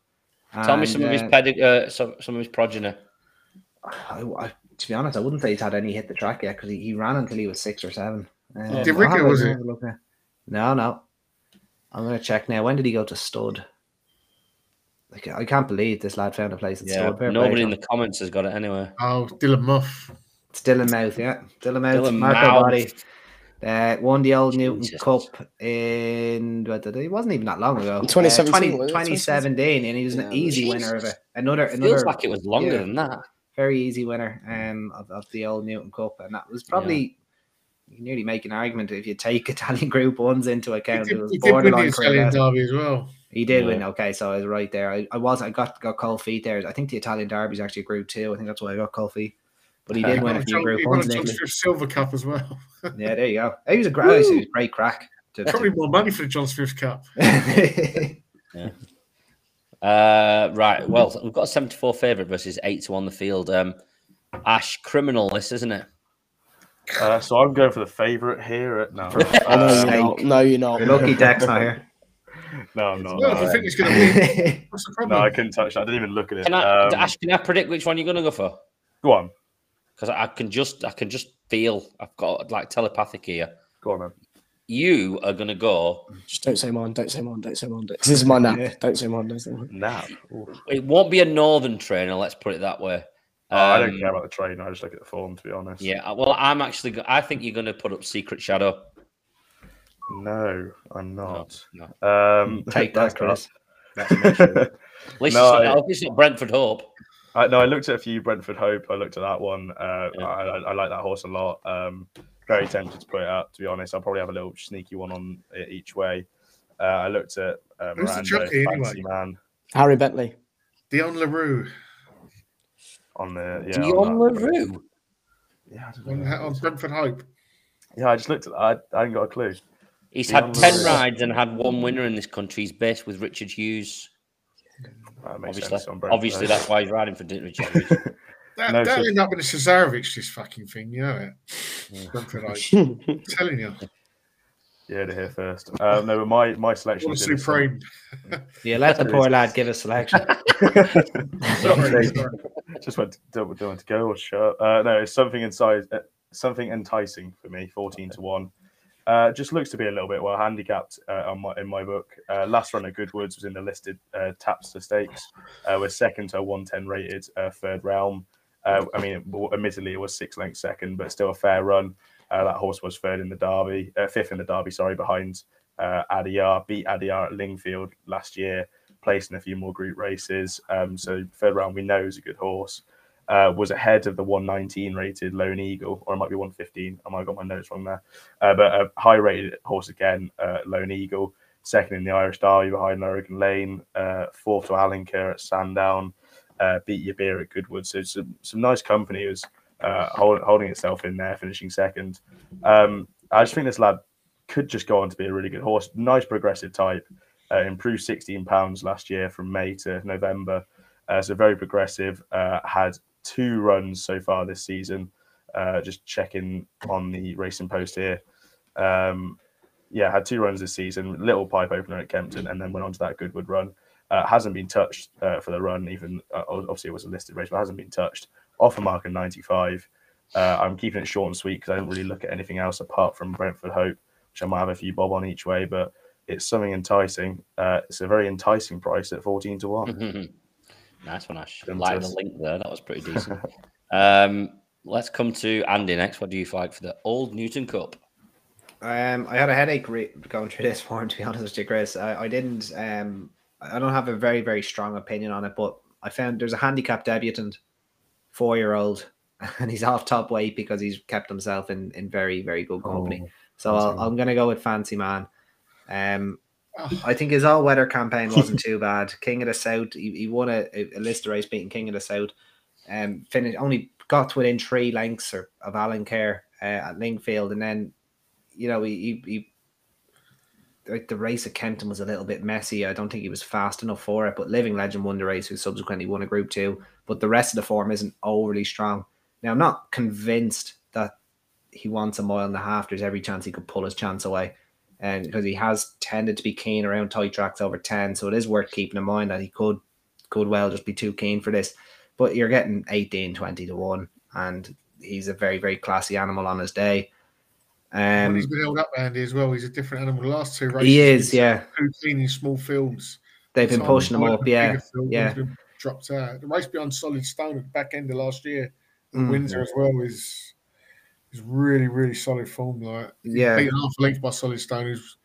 Tell me some of his And, pedi- uh, some, some of his progeny. I, I, to be honest, I wouldn't say he's had any hit the track yet because he, he ran until he was six or seven. Um, Did I'll Rico, have a- was it? have a look now. No, no. I'm gonna check now. When did he go to stud? Like, I can't believe this lad found a place at Yeah, stud. Fair nobody play, in Joe. the comments has got it anyway. oh, Dylan Mouth. Still in mouth, yeah. Still in mouth. Dylan Marco Mouth. Body. Uh, won the old Newton Jesus. Cup in what did it wasn't even that long ago. 2017, Uh, 20 2017, and he was an Yeah, easy Jesus. winner of it. Another, Feels another like it was longer yeah. than that. very easy winner um, of, of the old Newton Cup, and that was probably you can nearly make an argument if you take Italian Group Ones into He account. did, it was he did win the borderline Italian derby as well. He did Yeah. win. Okay, so I was right there. I, I was. I got got cold feet there. I think the Italian Derby is actually a Group Two. I think that's why I got cold feet. But he did He win won a a few John, Group he won a John Italy. Silver Cup as well. Yeah, there you go. He was a great. He was a great crack. To, to- Probably more money for the John Smith Cup. Uh, right. Well, we've got a 74 favourite versus 8 to 1 on the field. Um, Ash, criminal list, isn't it? Uh, so I'm going for the favourite here. At, no, Oh, no, uh, you're not. No, you're not. You're lucky Dex not here. no, I'm not. Well, if I Uh, think it's going to win, what's the no, I couldn't touch that. I didn't even look at it. Can I, Um, Ash, can I predict which one you're going to go for? go on, Because I can just, I can just feel I've got like telepathic here. go on. Then. You are going to go. Just don't say mine. Don't say mine. Don't say mine. This is my nap. Yeah. Don't say mine. Don't say mine. Now, It won't be a northern trainer. Let's put it that way. Oh, I don't Um, care about the train. I just look at the form, to be honest. Yeah. Well, I'm actually. Go- I think you're going to put up Secret Shadow. No, I'm not. No. Um, Take that, that's not- Chris. At least No, it's, not, I- I it's not Brentford Hope. I, no, I looked at a few Brentford Hope. I looked at that one. Uh, Yeah. I, I, I like that horse a lot. Um, very tempted to put it out. To be honest, I'll probably have a little sneaky one on it each way. Uh, I looked at uh, Who's the Miranda, jockey anyway? Man Harry Bentley. Dion LaRue on the yeah. Dion on. LaRue. Yeah, on, on Brentford Hope. yeah, I just looked at that. I, I ain't got a clue. He's Dion had 10 LaRue. rides and had one winner in this country. He's based with Richard Hughes. That makes Obviously, sense on obviously that's why he's riding for Richard Hughes. That, No, that'll end up in a Cesarewitch, this fucking thing, you know it. Brentford Hope. I'm telling you. Yeah, to hear first. Uh, no, but my my selection What is in the supreme. Yeah, let the poor lad give a selection. Sorry, sorry. just went to, don't, don't want to go or shut. up. Uh, no, it's something inside, uh, something enticing for me. Fourteen to one. Uh, just looks to be a little bit well handicapped uh, my, in my book. Uh, last run at Goodwoods was in the listed uh, Tapster Stakes. Uh, we're second to a 110 rated uh, third realm. Uh, I mean, admittedly, it was six lengths second, but still a fair run. That horse was third in the Derby, fifth in the Derby, sorry, behind uh, Adayar. Beat Adayar at Lingfield last year, placed in a few more group races. Um, so third round, we know is a good horse. Uh, was ahead of the 119 rated Lone Eagle, or it might be 115. I might have got my notes wrong there. Uh, but a high rated horse again, uh, Lone Eagle. Second in the Irish Derby behind Hurricane Lane. Uh, fourth to Alenquer at Sandown. Uh, beat your beer at Goodwood. So some, some nice company is uh, hold, holding itself in there, finishing second. Um, I just think this lad could just go on to be a really good horse. Nice progressive type. Uh, improved 16 pounds last year from May to November. Uh, so very progressive. Uh, had two runs so far this season. Uh, just checking on the racing post here. Um, yeah, had two runs this season. Little pipe opener at Kempton, and then went on to that Goodwood run. Uh, hasn't been touched uh, for the run. Even uh, obviously it was a listed race, but hasn't been touched. Off a mark of 95. Uh, I'm keeping it short and sweet because I don't really look at anything else apart from Brentford Hope, which I might have a few bob on each way, but it's something enticing. Uh, it's a very enticing price at 14 to 1. nice one, Ash. Come Like to the link there. That was pretty decent. um, let's come to Andy next. What do you fight for the Old Newton Cup? Um, I had a headache re- going through this form. To be honest with you, Chris, I, I didn't. Um, I don't have a very very strong opinion on it, but I found there's a handicap debutant, four year old, and he's off top weight because he's kept himself in in very very good company. Oh, so I'll, I'm going to go with Fancy Man. Um, Oh, I think his all weather campaign wasn't too bad. King of the South, he, he won a, a Lister race beating King of the South. Um, finished only got to within three lengths or, of Alenquer uh, at Lingfield, and then you know he, he, he like the race at Kempton was a little bit messy. I don't think he was fast enough for it. But Living Legend won the race, who subsequently won a Group Two. But the rest of the form isn't overly strong. Now I'm not convinced that he wants a mile and a half. There's every chance he could pull his chance away and because he has tended to be keen around tight tracks over 10 so it is worth keeping in mind that he could could well just be too keen for this but you're getting 18 20 to 1 and he's a very very classy animal on his day um he's been held up, Andy, as well. He's a different animal. The last two races, he is yeah routine in small fields. they've been pushing him up yeah yeah dropped out. The race beyond Solid Stone at the back end of last year, Mm. Windsor as well is is really really solid form. Like he's Yeah. beaten half a length by Solid Stone. Who's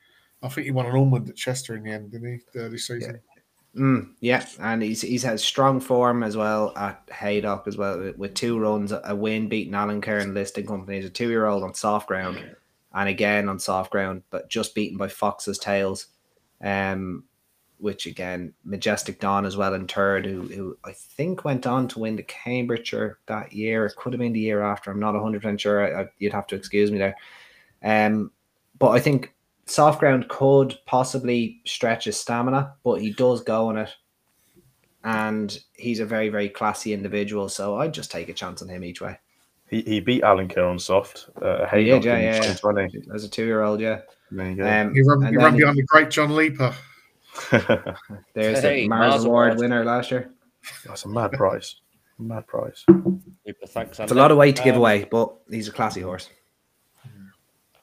I think he won an Ormonde at Chester in the end, didn't he? uh, this season. Mm, yeah, and he's he's had strong form as well at Haydock as well with- two runs, a win beating Alenquer and listing companies, a two year old on soft ground, and again on soft ground, but just beaten by Fox's Tails, um, which again Majestic Dawn as well in third, who who I think went on to win the Cambridgeshire that year. It could have been the year after. I'm not 100 percent sure. I, I, you'd have to excuse me there. Um, but I think soft ground could possibly stretch his stamina, but he does go on it. And he's a very, very classy individual. So I'd just take a chance on him each way. He, he beat Alenquer on soft. Uh, He did, yeah, yeah, yeah. 2020. As a two year old, yeah. There you go. Um, He ran, he ran then behind the great John Leeper. There's Hey, the Mars, Mars Award Award. winner last year. That's a mad price. Mad price. Super thanks. It's a lot of weight to give Um, away, but he's a classy horse.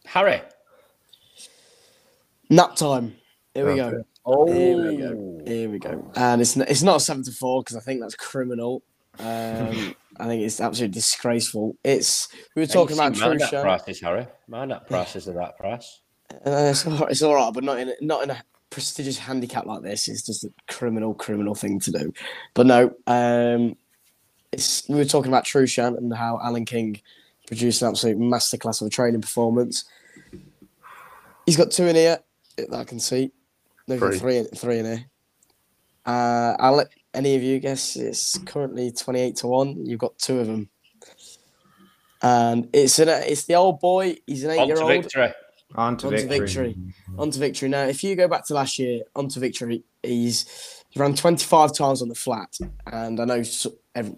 Harry. Nap time. Here we Okay. go. Oh, Here we go. Here we go. And it's it's not a seven to four because I think that's criminal. Um, I think it's absolutely disgraceful. It's we were talking about mind that Trusha. prices, Harry. Mind that prices of that price. Uh, it's, all, it's all right, but not in not in a prestigious handicap like this. is just a criminal, criminal thing to do. But no, um, it's we were talking about Trueshan and how Alan King produced an absolute masterclass of a training performance. He's got two in here that I can see. No, Three. three, in- three in here. Uh, I'll let any of you guess. It's currently twenty-eight to one. You've got two of them, and it's an, it's the old boy. He's an eight-year-old. Victory. On to On to victory. victory. On to victory. Now, if you go back to last year, on to victory, he's he ran 25 times on the flat. And I know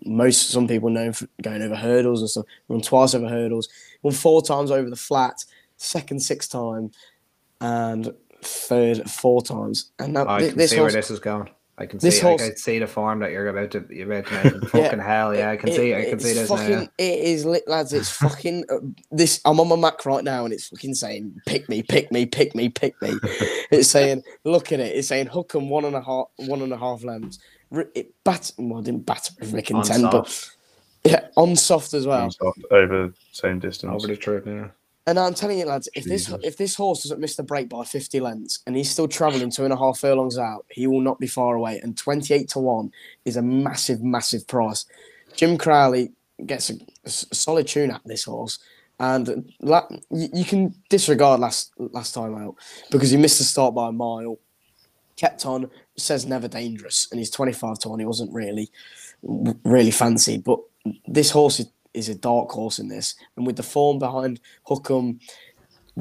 most, some people know him for going over hurdles and stuff. Run twice over hurdles, won four times over the flat, second six time, and third four times. And now I can this see where this is going. I can This see. horse- I can see the form that you're about to. You're about to mention. Fucking hell, yeah! I can It- see. I can it's see this fucking, now. It is lit, lads. It's fucking uh, this. I'm on my Mac right now, and it's fucking saying, "Pick me, pick me, pick me, pick me." it's saying, "Look at it." It's saying, "Hook 'em one and a half, one and a half lambs." Ri- It bat. Well, it didn't batter with Rick and On ten, but yeah, on soft as well. Soft over same distance. Over the trip, yeah. And I'm telling you, lads, if this if this horse doesn't miss the break by 50 lengths and he's still travelling two and a half furlongs out, he will not be far away. And 28 to 1 is a massive, massive price. Jim Crowley gets a solid tune at this horse. And la- you, you can disregard last last time out because he missed the start by a mile. Kept on, says never dangerous, and he's 25 to 1. He wasn't really, really fancy. But this horse is, is a dark horse in this. And with the form behind Hookham,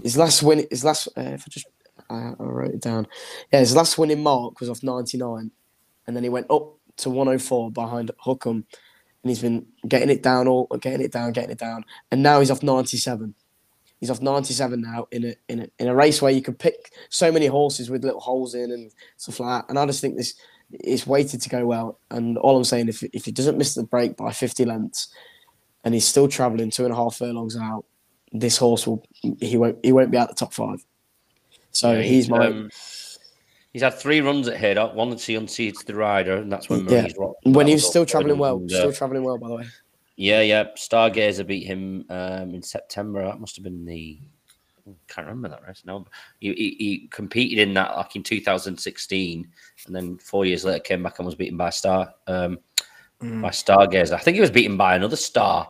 his last win, his last, uh, if I just, I, I wrote it down. Yeah, his last winning mark was off 99. And then he went up to 104 behind Hookham. And he's been getting it down, all getting it down, getting it down. And now he's off 97. He's off 97 now in a, in a in a race where you could pick so many horses with little holes in and stuff like that. And I just think this is weighted to go well. And all I'm saying, if if he doesn't miss the break by 50 lengths, and he's still travelling two and a half furlongs out, this horse will he won't he won't be out the top five. So Yeah, he's my um, he's had three runs at Haydock. One that he unseats the rider, and that's when Yeah. Marie's rock. when he was still travelling well, and, uh, still travelling well by the way. Yeah, yeah. Stargazer beat him um, in September. That must have been the. I can't remember that race. No, he, he, he competed in that like in 2016, and then four years later came back and was beaten by Star um, Mm. by Stargazer. I think he was beaten by another star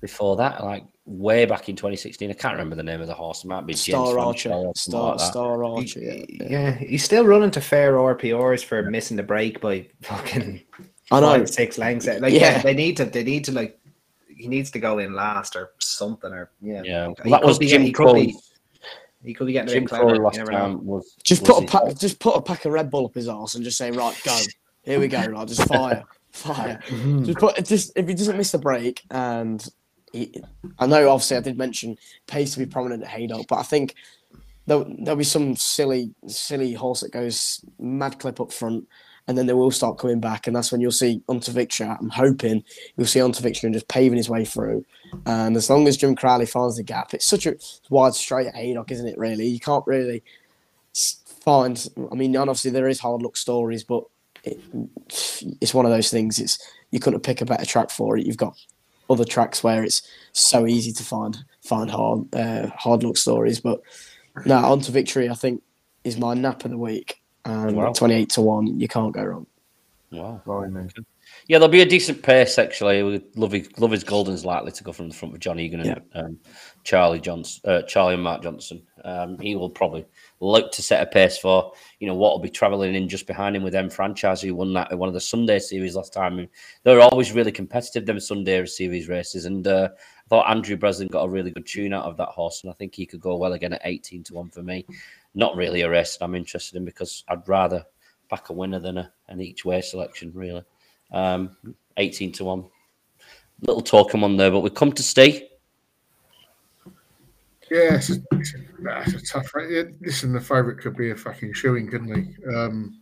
before that, like way back in 2016. I can't remember the name of the horse. It might be James Star Franchot Archer, or Star like. Star Archer. Yeah, yeah. Yeah, he's still running to fair RPRs for missing the break by fucking I know. five, six lengths. Like, Yeah. yeah, they need to. They need to like. He needs to go in last or something, or yeah. Yeah, He that was be- Jim he could be- He could be getting Jim clever. last you never know. time was Just was put a pack, just put a pack of Red Bull up his arse and just say, right, go. Here we go, right? Just fire, fire. Mm-hmm. Just put just if he doesn't miss the break, and he, I know obviously I did mention pays to be prominent at Haydock, but I think there'll, there'll be some silly silly horse that goes mad clip up front, and then they will start coming back, and that's when you'll see Unto Victory. I'm hoping you'll see Unto Victory and just paving his way through. And as long as Jim Crowley finds the gap, it's such a wide straight at Haydock, isn't it? Really, you can't really find. I mean, and obviously there is hard luck stories, but it, it's one of those things. It's you couldn't pick a better track for it. You've got other tracks where it's so easy to find find hard uh, hard luck stories. But no, on to victory. I think is my nap of the week. And Wow. twenty eight to one, you can't go wrong. Wow. Blimey. Yeah, there'll be a decent pace actually. With Lovey, Lovey's Golden's likely to go from the front with John Egan and Yeah. um, Charlie Johnston, uh, Charlie and Mark Johnston. Um, he will probably look to set a pace for you know what will be travelling in just behind him with them franchise who won that one of the Sunday series last time. They're always really competitive them Sunday series races, and uh, I thought Andrew Breslin got a really good tune out of that horse, and I think he could go well again at eighteen to one for me. Not really a race that I'm interested in because I'd rather back a winner than a, an each way selection really. Um, 18 to 1. Little talk on there, but we come to Steve. Yeah, that's a tough race. Listen, the favourite could be a fucking shoeing, couldn't he? Um,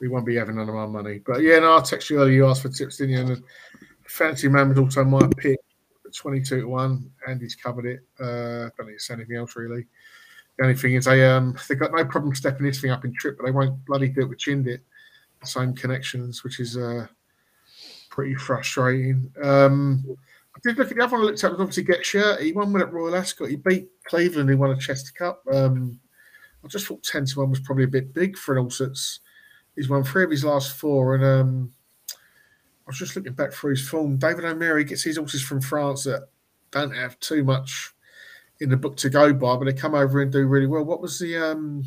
we won't be having none of our money. But yeah, no, I texted you earlier. You asked for tips, didn't you? And Fancy Man also my pick 22 to 1. Andy's covered it. Uh, don't need to say anything else, really. The only thing is, they, um, they've got no problem stepping this thing up in trip, but they won't bloody do it with Chindit. Same connections, which is uh, pretty frustrating. Um, I did look at the other one I looked at was obviously Get Shirt. He won with at Royal Ascot. He beat Cleveland, He won a Chester Cup. Um, I just thought 10 to 1 was probably a bit big for an horse that's he's won three of his last four. And um, I was just looking back through his form. David O'Meara gets his horses from France that don't have too much in the book to go by, but they come over and do really well. What was the um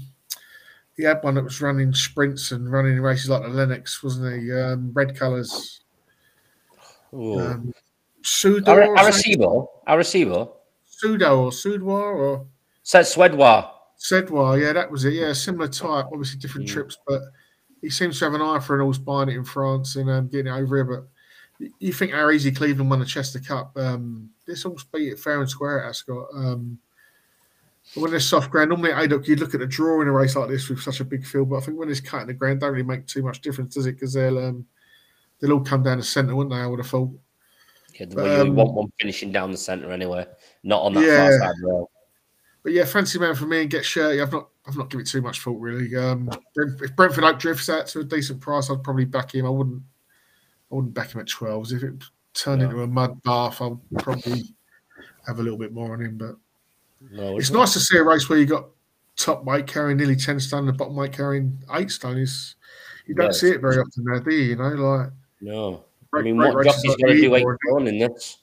he had one that was running sprints and running races like the Lennox, wasn't he? Um, red colours. Um, Sudo Ara- or something? Arecibo. Arecibo. Sudo or Sudwar or Said Swedwa. Sedwar, yeah, that was it. Yeah, similar type, obviously different Mm. trips, but he seems to have an eye for an horse buying it in France and um, getting it over here. But you think how easy Cleveland won the Chester Cup? Um, this horse beat it fair and square at Ascot. Um, when there's soft ground, normally at Haydock, you'd look at the draw in a race like this with such a big field, but I think when it's cutting the ground, don't really make too much difference, does it? Because they'll um, they'll all come down the centre, wouldn't they? I would have thought. Yeah, But, well, you um, want one finishing down the centre anyway, not on that Yeah. far side rail. But yeah, fancy man for me and get shirty. I've not I've not given it too much thought really. Um, if Brentford like drifts out to a decent price, I'd probably back him. I wouldn't I wouldn't back him at twelves. If it turned Yeah. into a mud bath, I'll probably have a little bit more on him. But No, it's nice to see a race where you got top weight carrying nearly ten stone, and the bottom weight carrying eight stone. Is you don't Yeah, see it very often now, do you? You know, like No, I mean, great what races jockey's going to do eight one in this?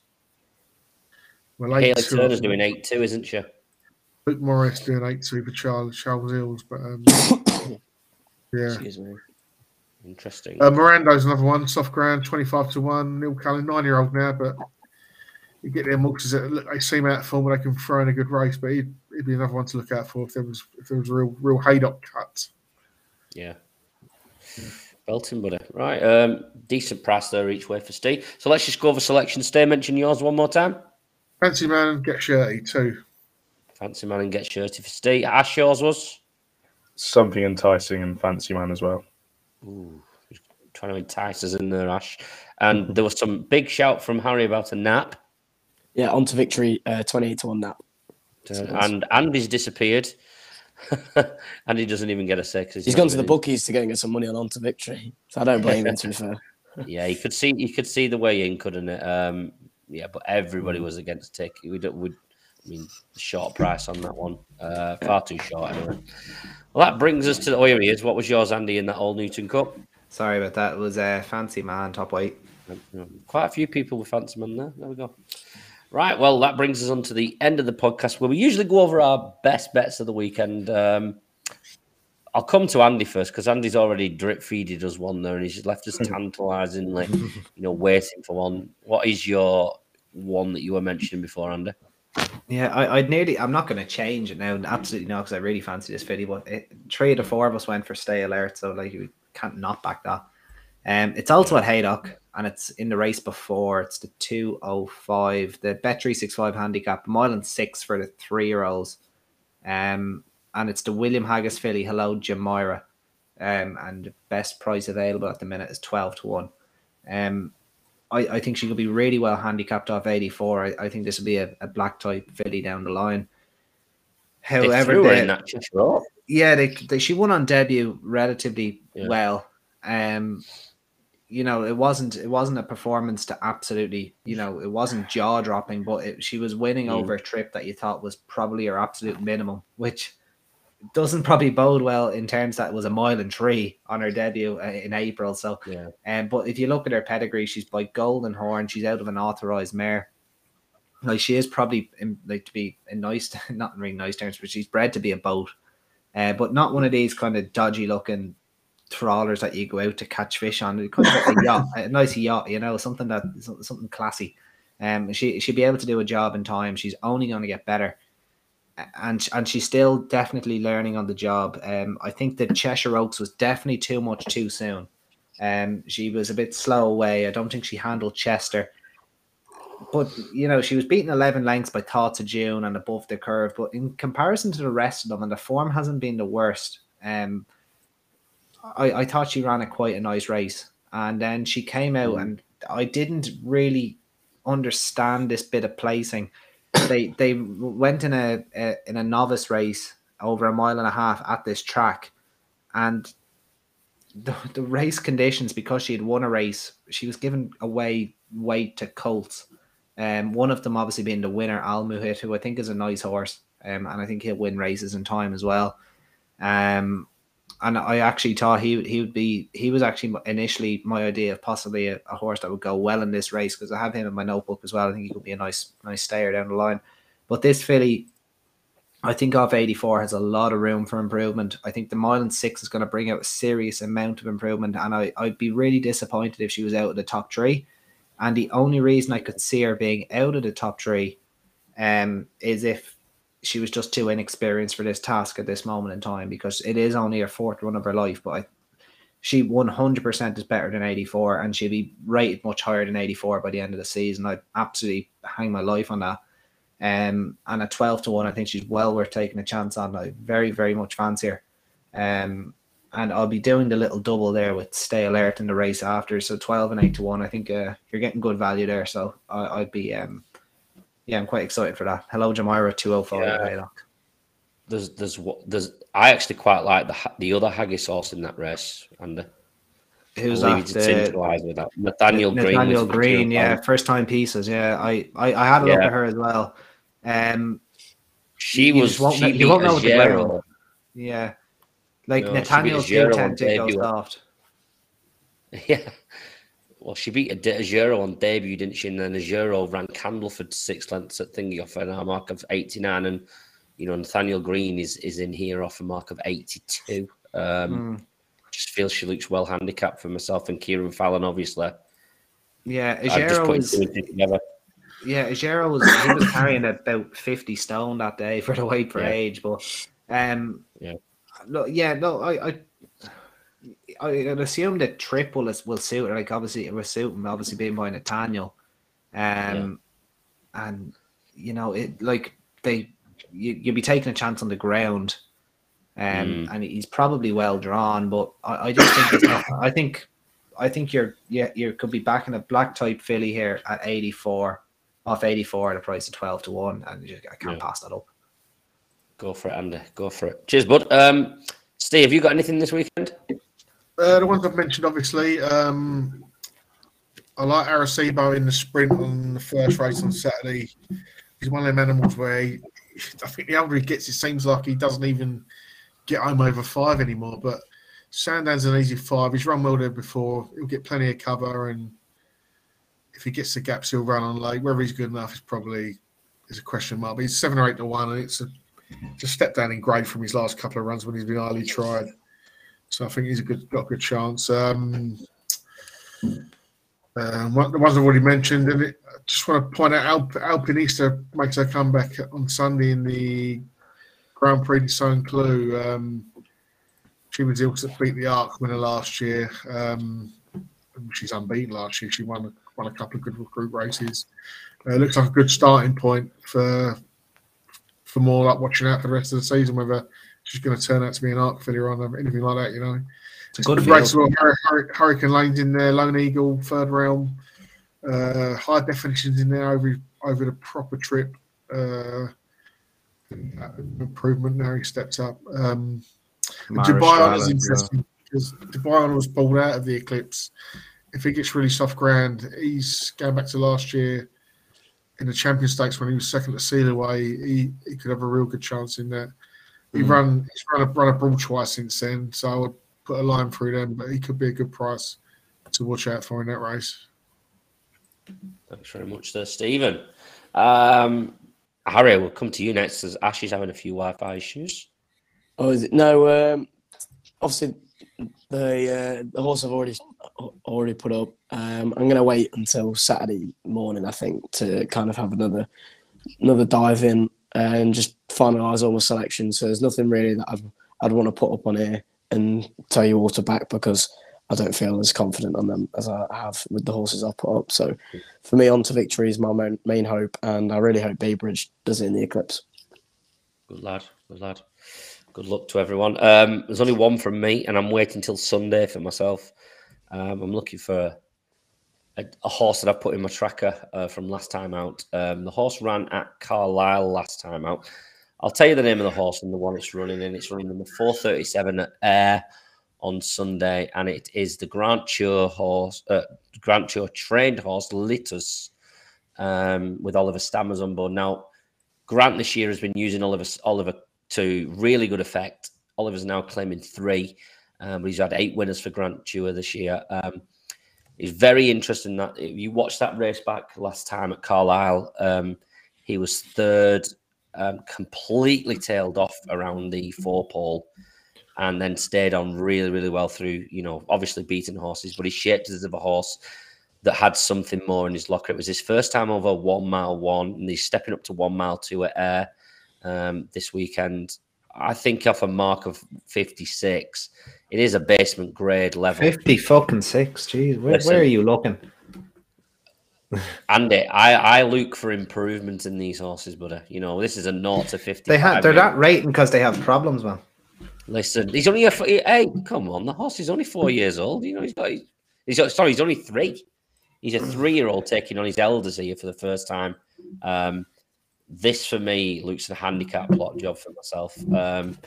well, eight Hayley Turner's doing eight two, isn't she? Luke Morris doing eight two for Charles Charles Hills, but um, yeah. Excuse me. Interesting. Uh, Mirando's another one, soft ground, 25 to 1. Neil Cullen, nine year old now, but you get their multis that look, they seem out of form, but they can throw in a good race. But he'd, he'd be another one to look out for if there was if there was a real real Haydock cut. Yeah. Belton, buddy. Right. Um, decent price there each way for Steve. So let's just go over selection. Stay, mention yours one more time. Fancy man, get shirty too. Fancy man and get shirty for Steve. Ash, yours was? Something enticing and fancy man as well. Ooh, trying to entice us in there, Ash. And there was some big shout from Harry about a nap. Yeah, on to victory, uh, 28 to 1 nap. Uh, and Andy's disappeared. and he doesn't even get a six. He's gone to the bookies to go and get some money on on to victory. So I don't blame him, to be fair. Yeah, you could see you could see the way in, couldn't it? Um, yeah, but everybody was against Tick. We don't would I mean short price on that one. Uh, far too short anyway. Well that brings us to the oh here he is. What was yours, Andy, in that old Newton Cup? Sorry about that. It was a fancy man top weight. Quite a few people with fancy man there. There we go. Right, well, that brings us on to the end of the podcast where we usually go over our best bets of the weekend. Um, I'll come to Andy first because Andy's already drip feeded us one there and he's left us tantalizingly, you know, waiting for one. What is your one that you were mentioning before, Andy? Yeah, I, I'd nearly. I'm not going to change it now. Absolutely not, because I really fancy this filly. But it, three of the four of us went for stay alert, so like you can't not back that. Um, it's also at Haydock, and it's in the race before. It's the two oh five, the Bet three six five handicap, a mile and six for the three year olds. Um, and it's the William Haggas filly. Hello, Jamira. Um, and the best price available at the minute is twelve to one. Um, I, I think she could be really well handicapped off 84. I, I think this will be a, a black type filly down the line. They However, they- that yeah, they, they she won on debut relatively Yeah. well. Um, you know, it wasn't it wasn't a performance to absolutely, you know, it wasn't jaw dropping, but it, she was winning Mm. over a trip that you thought was probably her absolute minimum, which doesn't probably bode well in terms that it was a mile and three on her debut uh, in April. So, Yeah. um, but if you look at her pedigree, she's by Golden Horn. She's out of an authorized mare. Like she is probably in, like to be in nice, not in really nice terms, but she's bred to be a boat. Uh, but not one of these kind of dodgy looking trawlers that you go out to catch fish on. It kind of a yacht, a nice yacht, you know, something that something classy. Um, she she'll be able to do a job in time. She's only going to get better, and and she's still definitely learning on the job. Um, I think the Cheshire Oaks was definitely too much too soon. Um, she was a bit slow away. I don't think she handled Chester. But you know, she was beaten eleven lengths by Thoughts of June and above the curve. But in comparison to the rest of them, and the form hasn't been the worst. Um, I, I thought she ran a quite a nice race, and then she came out, and I didn't really understand this bit of placing. They they went in a, a in a novice race over a mile and a half at this track, and the, the race conditions because she had won a race, she was given away weight to Colts. Um, one of them obviously being the winner, Almuhit, who I think is a nice horse, um, and I think he'll win races in time as well. Um, and I actually thought he he would be he was actually initially my idea of possibly a, a horse that would go well in this race because I have him in my notebook as well. I think he could be a nice nice stayer down the line. But this filly, I think off 84 has a lot of room for improvement. I think the mile and six is going to bring out a serious amount of improvement, and I, I'd be really disappointed if she was out of the top three. And the only reason I could see her being out of the top three um, is if she was just too inexperienced for this task at this moment in time because it is only her fourth run of her life. But I, she 100% is better than 84 and she'll be rated much higher than 84 by the end of the season. I'd absolutely hang my life on that. Um, and at 12 to 1, I think she's well worth taking a chance on. I very, very much fancy her. Um, and I'll be doing the little double there with stay alert in the race after. So 12 and 8 to 1. I think uh, you're getting good value there. So I, I'd be, um, yeah, I'm quite excited for that. Hello, Jamira 205 Yeah. Haydock. There's, there's what, there's. I actually quite like the the other Haggas horse in that race, and Who's that? Uh, with that. Nathaniel Green. Nathaniel Green, yeah, first time pieces, yeah. I, I, I had a look Yeah. at her as well. Um, She You was. won't she you won't know what the ground- yeah, like No, Nathaniel's do Zero on tend to go soft. Yeah. Well, she beat a Ajero on debut, didn't she? And then Ajero ran Candleford six lengths at thingy off an mark of 89. And, you know, Nathaniel Green is, is in here off a mark of 82. Um, Mm. Just feel she looks well handicapped for myself and Cieren Fallon, obviously. Yeah, Ajero was two and two together. yeah, Ajero was he was carrying about fifty stone that day for the weight for Yeah. age, but um, Yeah. no, yeah, no, I, I, I would assume that Trip will will suit. Like obviously, it will suit him. Obviously, being by Nathaniel, um, and you know it like they you you'll be taking a chance on the ground. Um, Mm. and he's probably well drawn, but I, I just think it's not, I think I think you're yeah you could be backing a black type filly here at 84 off 84 at a price of 12 to 1 and you just, I can't Yeah. pass that up. Go for it, Andy. Go for it. Cheers, bud. Um, Steve, have you got anything this weekend? Uh, the ones I've mentioned, obviously. Um, I like Arecibo in the sprint on the first race on Saturday. He's one of them animals where he, I think the older he gets, it seems like he doesn't even get home over five anymore. But Sandown's an easy five. He's run well there before. He'll get plenty of cover, and if he gets the gaps, he'll run on late. Whether he's good enough is probably is a question mark. But he's seven or eight to one, and it's a just step down in grade from his last couple of runs when he's been highly tried. So I think he's a good got a good chance. Um, um, the ones I've already mentioned, and I just want to point out Alp, Alpinista makes her comeback on Sunday in the Grand Prix de Saint Cloud. Um, she was the that beat the Arc winner last year. Um, she's unbeaten last year. She won won a couple of good recruit races. Uh, looks like a good starting point for for more like watching out for the rest of the season. Whether she's going to turn out to be an Arc filler or anything like that, you know. It's a good race. Well, Hur- Hur- Hurricane Lane's in there, Lone Eagle, Third Realm, uh, high definitions in there over over the proper trip. Uh, improvement now he stepped up. Um, Dubai Strada, interesting because Dubai was pulled out of the Eclipse. If he gets really soft ground, he's going back to last year in the Champion Stakes when he was second to Sealiway. He, he could have a real good chance in that. He Mm. run he's run a run a brawl twice since then, so I would put a line through them. But he could be a good price to watch out for in that race. Thanks very much, there, Stephen. Um, Harry, we'll come to you next as Ash is having a few Wi-Fi issues. Oh, is it? No, um, obviously the uh, the horse I've already already put up. Um, I'm going to wait until Saturday morning, I think, to kind of have another another dive in and just finalise all my selections. So there's nothing really that I'd I'd want to put up on here and tell you all to back because I don't feel as confident on them as I have with the horses I've put up. So for me, on to victory is my main, main hope, and I really hope Bay Bridge does it in the eclipse. Good lad, good lad. Good luck to everyone. Um, there's only one from me, and I'm waiting till Sunday for myself. Um, I'm looking for a, a horse that I've put in my tracker uh, from last time out. Um, the horse ran at Carlisle last time out. I'll tell you the name of the horse and the one it's running in. It's running number 437 at Ayr on Sunday, and it is the Grant Tuer horse, uh, Grant Tuer trained horse, Litus, um, with Oliver Stammers on board. Now, Grant this year has been using Oliver Oliver to really good effect. Oliver's now claiming three, um, but he's had eight winners for Grant Tuer this year. Um, it's very interesting that if you watched that race back last time at Carlisle, um, he was third, um, completely tailed off around the four pole, and then stayed on really, really well through. You know, obviously beating horses, but he shaped as of a horse that had something more in his locker. It was his first time over one mile one, and he's stepping up to one mile two at Ayr um, this weekend. I think off a mark of 56, it is a basement grade level. 50 fucking six. Jeez, where, Listen. where are you looking? Andy, I, I look for improvement in these horses, buddy. You know, this is a naught to fifty. They have they're not rating because they have problems, man. Listen, he's only a hey, come on, the horse is only four years old. You know, he's got he's got, sorry, he's only three. He's a three-year-old taking on his elders here for the first time. Um, this for me looks a handicap plot job for myself. Um,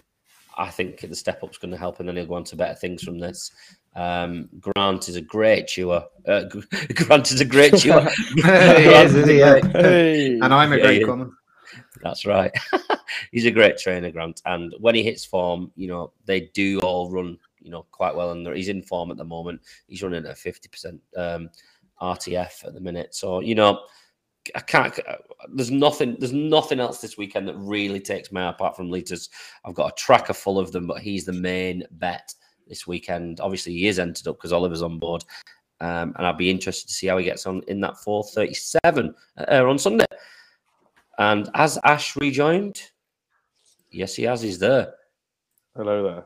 I think the step up's going to help, and then he'll go on to better things from this. Um, Grant is a great chewer. Uh, Grant is a great chewer. he is, is he? Yeah. Hey. And I'm a Yeah, great yeah. coming. That's right. He's a great trainer, Grant. And when he hits form, you know, they do all run, you know, quite well. And he's in form at the moment. He's running at 50% um, RTF at the minute. So, you know, I can't, there's nothing, there's nothing else this weekend that really takes me apart from liters. I've got a tracker full of them, but he's the main bet this weekend. Obviously, he is entered up because Oliver's on board. Um, and I'll be interested to see how he gets on in that 437 uh, on Sunday. And as Ash rejoined? Yes, he has. He's there. Hello there.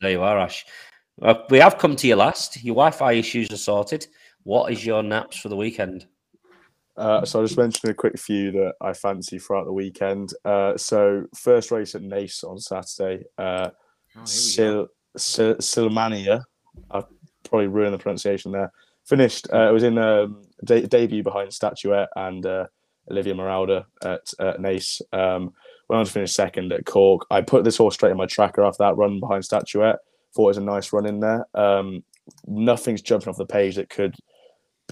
There you are, Ash. Uh, we have come to you last. Your Wi-Fi issues are sorted. What is your naps for the weekend? Uh, so I'll just mention a quick few that I fancy throughout the weekend. Uh, so first race at Naas on Saturday. Uh, Sil- Sil- Silmania. I've probably ruined the pronunciation there. Finished. Uh, it was in um, de- debut behind Statuette and uh, Olivia Maralda at, at Naas. Um, went on to finish second at Cork. I put this horse straight in my tracker after that run behind Statuette. Thought it was a nice run in there. Um, nothing's jumping off the page that could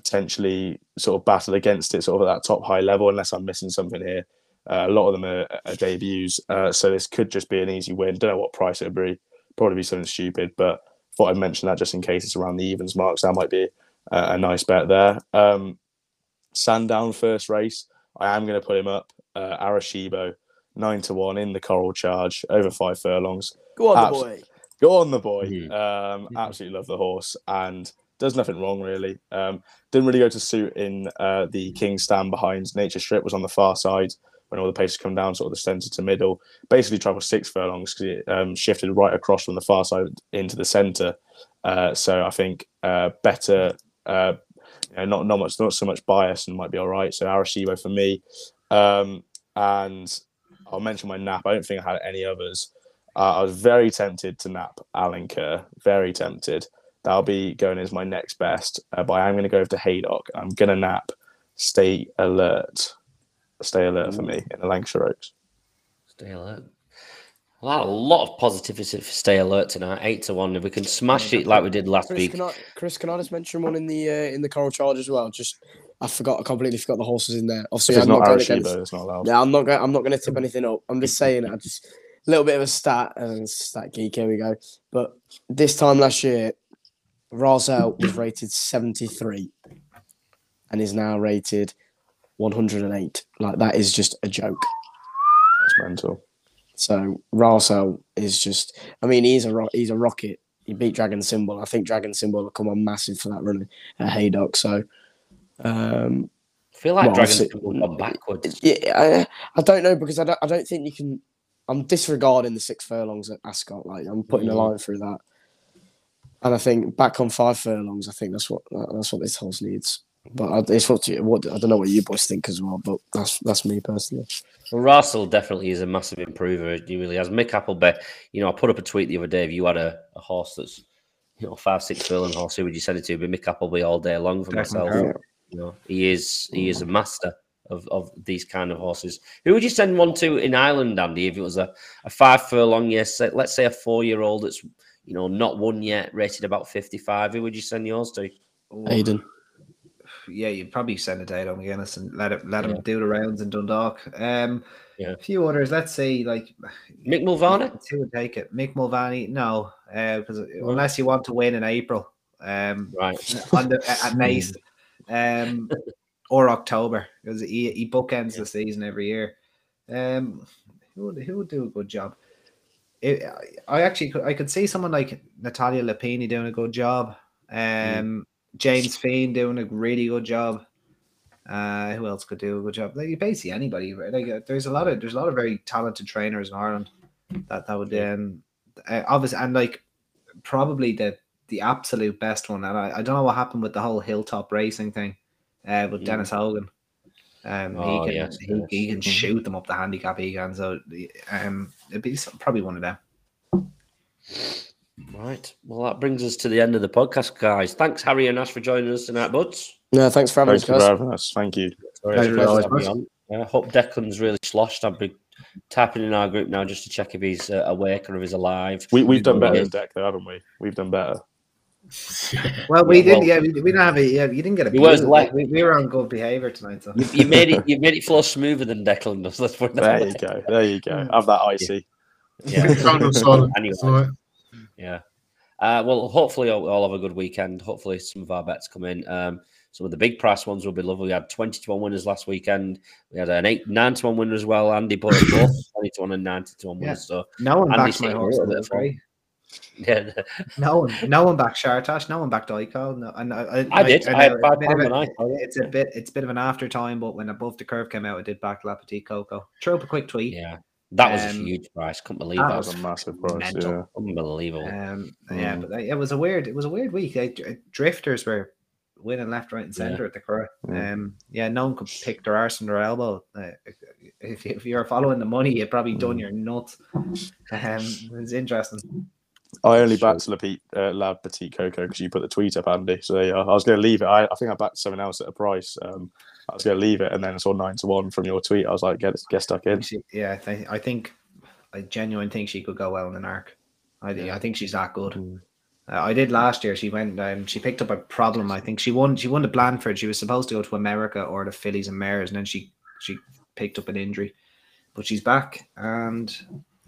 potentially sort of battle against it sort of at that top high level unless I'm missing something here. Uh, a lot of them are, are debuts, uh, so this could just be an easy win. Don't know what price it would be. Probably be something stupid, but thought I'd mention that just in case it's around the evens marks. That might be a, a nice bet there. Um, Sandown first race. I am going to put him up. Uh, Arecibo, nine to one in the Coral Charge, over five furlongs. Go on, the boy. Go on, the boy. Mhm. Um, absolutely love the horse and does nothing wrong really. Um, didn't really go to suit in uh, the King's stand behind Nature Strip. Was on the far side when all the paces come down, sort of the centre to middle. Basically, travelled six furlongs because it um, shifted right across from the far side into the centre. Uh, so I think uh, better. Uh, you know, not not much, not so much bias, and might be all right. So Arecibo for me, um, and I'll mention my nap. I don't think I had any others. Uh, I was very tempted to nap Alenquer. Very tempted. That'll be going as my next best. Uh, but I am going to go over to Haydock. I'm going to nap. Stay alert. Stay alert for me in the Lancashire Oaks. Stay alert. Well, a lot of positivity for stay alert tonight. Eight to one. If we can smash it like we did last Chris, week. can I, Chris, can I just mention one in the uh, in the Coral Charge as well? Just I forgot, I completely forgot the horses in there. Obviously, If it's I'm not not going Arecibo, against. it's not allowed. Yeah, I'm not going. I'm not going to tip anything up. I'm just saying. I just a little bit of a stat and stat geek. Here we go. But this time last year, Raasel was rated 73, and is now rated 108. Like that is just a joke. That's mental. So Raasel is just. I mean, he's a ro- he's a rocket. He beat Dragon Symbol. I think Dragon Symbol will come on massive for that run at Haydock. So. Um, I feel like Well, Dragon's obviously- gone backwards. yeah, I, I don't know because I don't, I don't think you can. I'm disregarding the six furlongs at Ascot. Like I'm putting a Mm. line through that, and I think back on five furlongs. I think that's what that's what this horse needs. But I, it's what, you, what I don't know what you boys think as well. But that's that's me personally. Well, Raasel definitely is a massive improver. He really has. Mick Appleby, you know, I put up a tweet the other day. If you had a, a horse that's, you know, five, six furlong horse, who would you send it to? It'd Mick Appleby all day long for Declan myself. Carroll. You know, he is he is a master of, of these kind of horses. Who would you send one to in Ireland, Andy? If it was a, a five furlong, yes, let's say a four year old that's you know not won yet, rated about fifty five. Who would you send yours to? Aiden. yeah, you'd probably send it to Adrian McGuinness and let it let him Yeah. do the rounds in Dundalk. Um, Yeah. a few others. Let's say like Mick Mulvany. Who would take it? Mick Mulvany? No, because unless you want to win in April, um, Right. on the at Naas, um, or October because he he bookends the season every year. Um, who would who would do a good job? It, I actually I could see someone like Natalia Lupini doing a good job. Um, James Fiend doing a really good job. Uh, who else could do a good job? Like basically anybody. right? Like uh, there's a lot of there's a lot of very talented trainers in Ireland that that would um uh, obviously and like probably the the absolute best one. And I, I don't know what happened with the whole hilltop racing thing. uh, with Mm. Dennis Hogan. Um, Oh, he can yes, he, Dennis. he can shoot them up the handicap he can. So um, it'd be probably one of them. Right. Well, that brings us to the end of the podcast, guys. Thanks, Harry and Ash, for joining us tonight, buds. No, thanks for having Thank us, you for having us. Thank you. Sorry, Pleasure it's a as always, pleasure to have bud. you on. Yeah, I hope Declan's really sloshed. I've been tapping in our group now just to check if he's uh, awake or if he's alive. We, we've done better Yeah. than Deck, though, haven't we? We've done better. Well, we Yeah, didn't. well- yeah, we, we didn't have it. Yeah, you didn't get a. You was blue. like- we, we were on good behavior tonight. So You, you made it. You made it flow smoother than Declan does. Let's put that There way. you go. There you go. Have that icy. Yeah. Phone Anyway. Yeah. Uh, well, hopefully all, all have a good weekend. Hopefully some of our bets come in. Um, some of the big price ones will be lovely. We had 20 to 1 winners last weekend. We had an 8 9 to 1 winner as well. Andy put in both 20 to 1 and 90 to 1 Yeah. winners. So, no one Andy backs my Singh, horse. A in bit the of fun. fray. yeah. No one, no one backed Shartash. No one backed Oikal. No, and I, I did. I had know five it's a bit of pounds a- on Oikal, yeah. It's a bit. It's a bit of an after time, but when above the curve came out, I did back La Petite Coco. Throw up a quick tweet. Yeah. That was a Um, huge price. Couldn't believe that that. Was a massive price. Yeah. Unbelievable. Um, yeah, Mm. but it was a weird. It was a weird week. Like, drifters were winning left, right, and Yeah. center at the Curragh. Mm. Um, yeah, no one could pick their arse and their elbow. Uh, if, if you're following the money, you've probably done Mm. your nuts. Um, it's interesting. I only backed La Petite, uh, La Petite Coco because you put the tweet up, Andy. So there you are. I was going to leave it. I, I think I backed someone else at a price. Um, I was going to leave it, and then I saw nine to one from your tweet. I was like, get get stuck in. Yeah, I, th- I think I genuinely think she could go well in an arc. I think I think she's that good. Mm. Uh, I did last year. She went. Um, she picked up a problem. I think she won. She won the Blandford. She was supposed to go to America or the Fillies and Mares, and then she she picked up an injury, but she's back. And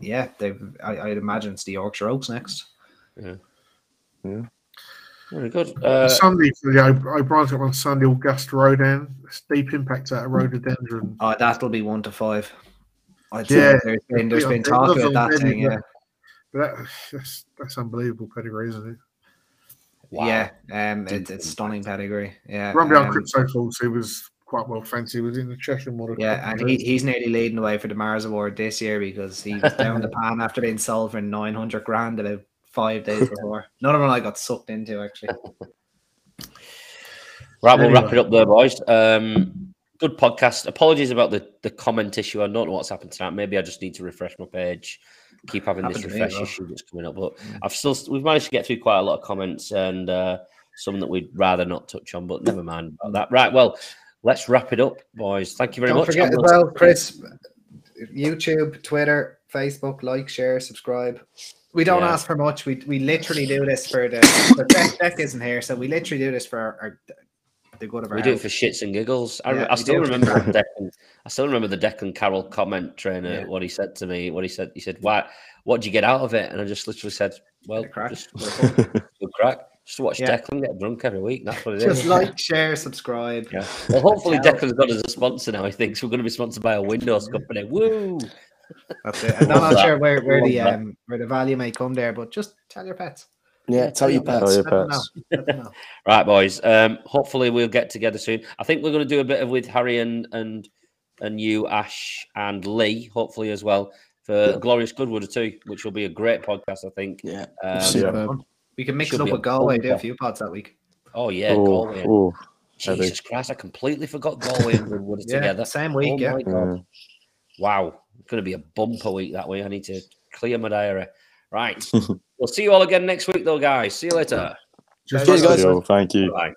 yeah, they've. I, I'd imagine it's the Yorkshire Oaks next. Yeah, yeah. Very good. Uh, Sunday for the O- O'Brien's got one Sunday Auguste Rodin. Deep Impact out of rhododendron. Oh, that'll be one to five. I'd Yeah. say there's been there's been talk does about that thing. Yeah, but- But that, that's that's unbelievable pedigree, isn't it? wow. yeah. Um, Deep it's it's stunning pedigree. Yeah, Rumble um, Crypto Falls, he was quite well fancy. He was in the Cheshire model. Yeah, and he, he's nearly leading the way for the Mars Award this year because he was down the pan after being sold for 900 grand about five days before. Another one I got sucked into, actually. Right, we'll wrap it up there, boys. Um, good podcast. Apologies about the, the comment issue. I don't know what's happened tonight. Maybe I just need to refresh my page. Keep having this Happened to me refresh issue that's coming up, but Mm. I've still we've managed to get through quite a lot of comments and uh, some that we'd rather not touch on. But never mind about that. Right, well, let's wrap it up, boys. Thank you very Don't much. forget as well, Chris, YouTube, Twitter, Facebook, like, share, subscribe. We don't Yeah. ask for much. We we literally do this for the. the Deck, Deck isn't here, so we literally do this for our, our, the good of our We do it for shits and giggles. I, Yeah, I still remember Declan. I still remember the Declan Carroll comment trainer. Yeah. What he said to me. What he said. He said, "Why? What did you get out of it?" And I just literally said, "Well, crack. just good crack. Just watch Yeah. Declan get drunk every week. That's what it is." Just like, share, subscribe. Yeah. Well, hopefully Tell- Declan's got us a sponsor now. He thinks we're going to be sponsored by a Windows company. Woo! That's it. I'm not that. sure where, where the that. um where the value may come there, but just tell your pets. Yeah, tell your Tell pets. your Let them pets. know. Let them know. Right, boys. Um, hopefully we'll get together soon. I think we're going to do a bit of with Harry and and and you, Ash and Lee, hopefully as well for Glorious Goodwood too, which will be a great podcast. I think. Yeah. Um, Superb. We can mix Should it up with Galway, do a few pods that week. oh yeah, Oh, Galway. oh, heavy. Jesus Christ! I completely forgot Galway and Goodwood are Yeah, together. same week, oh yeah. my god! Wow, it's going to be a bumper week that way. I need to clear my diary. Right. we'll see you all again next week, though, guys. See you later. Cheers, guys. Yo, thank you. Bye.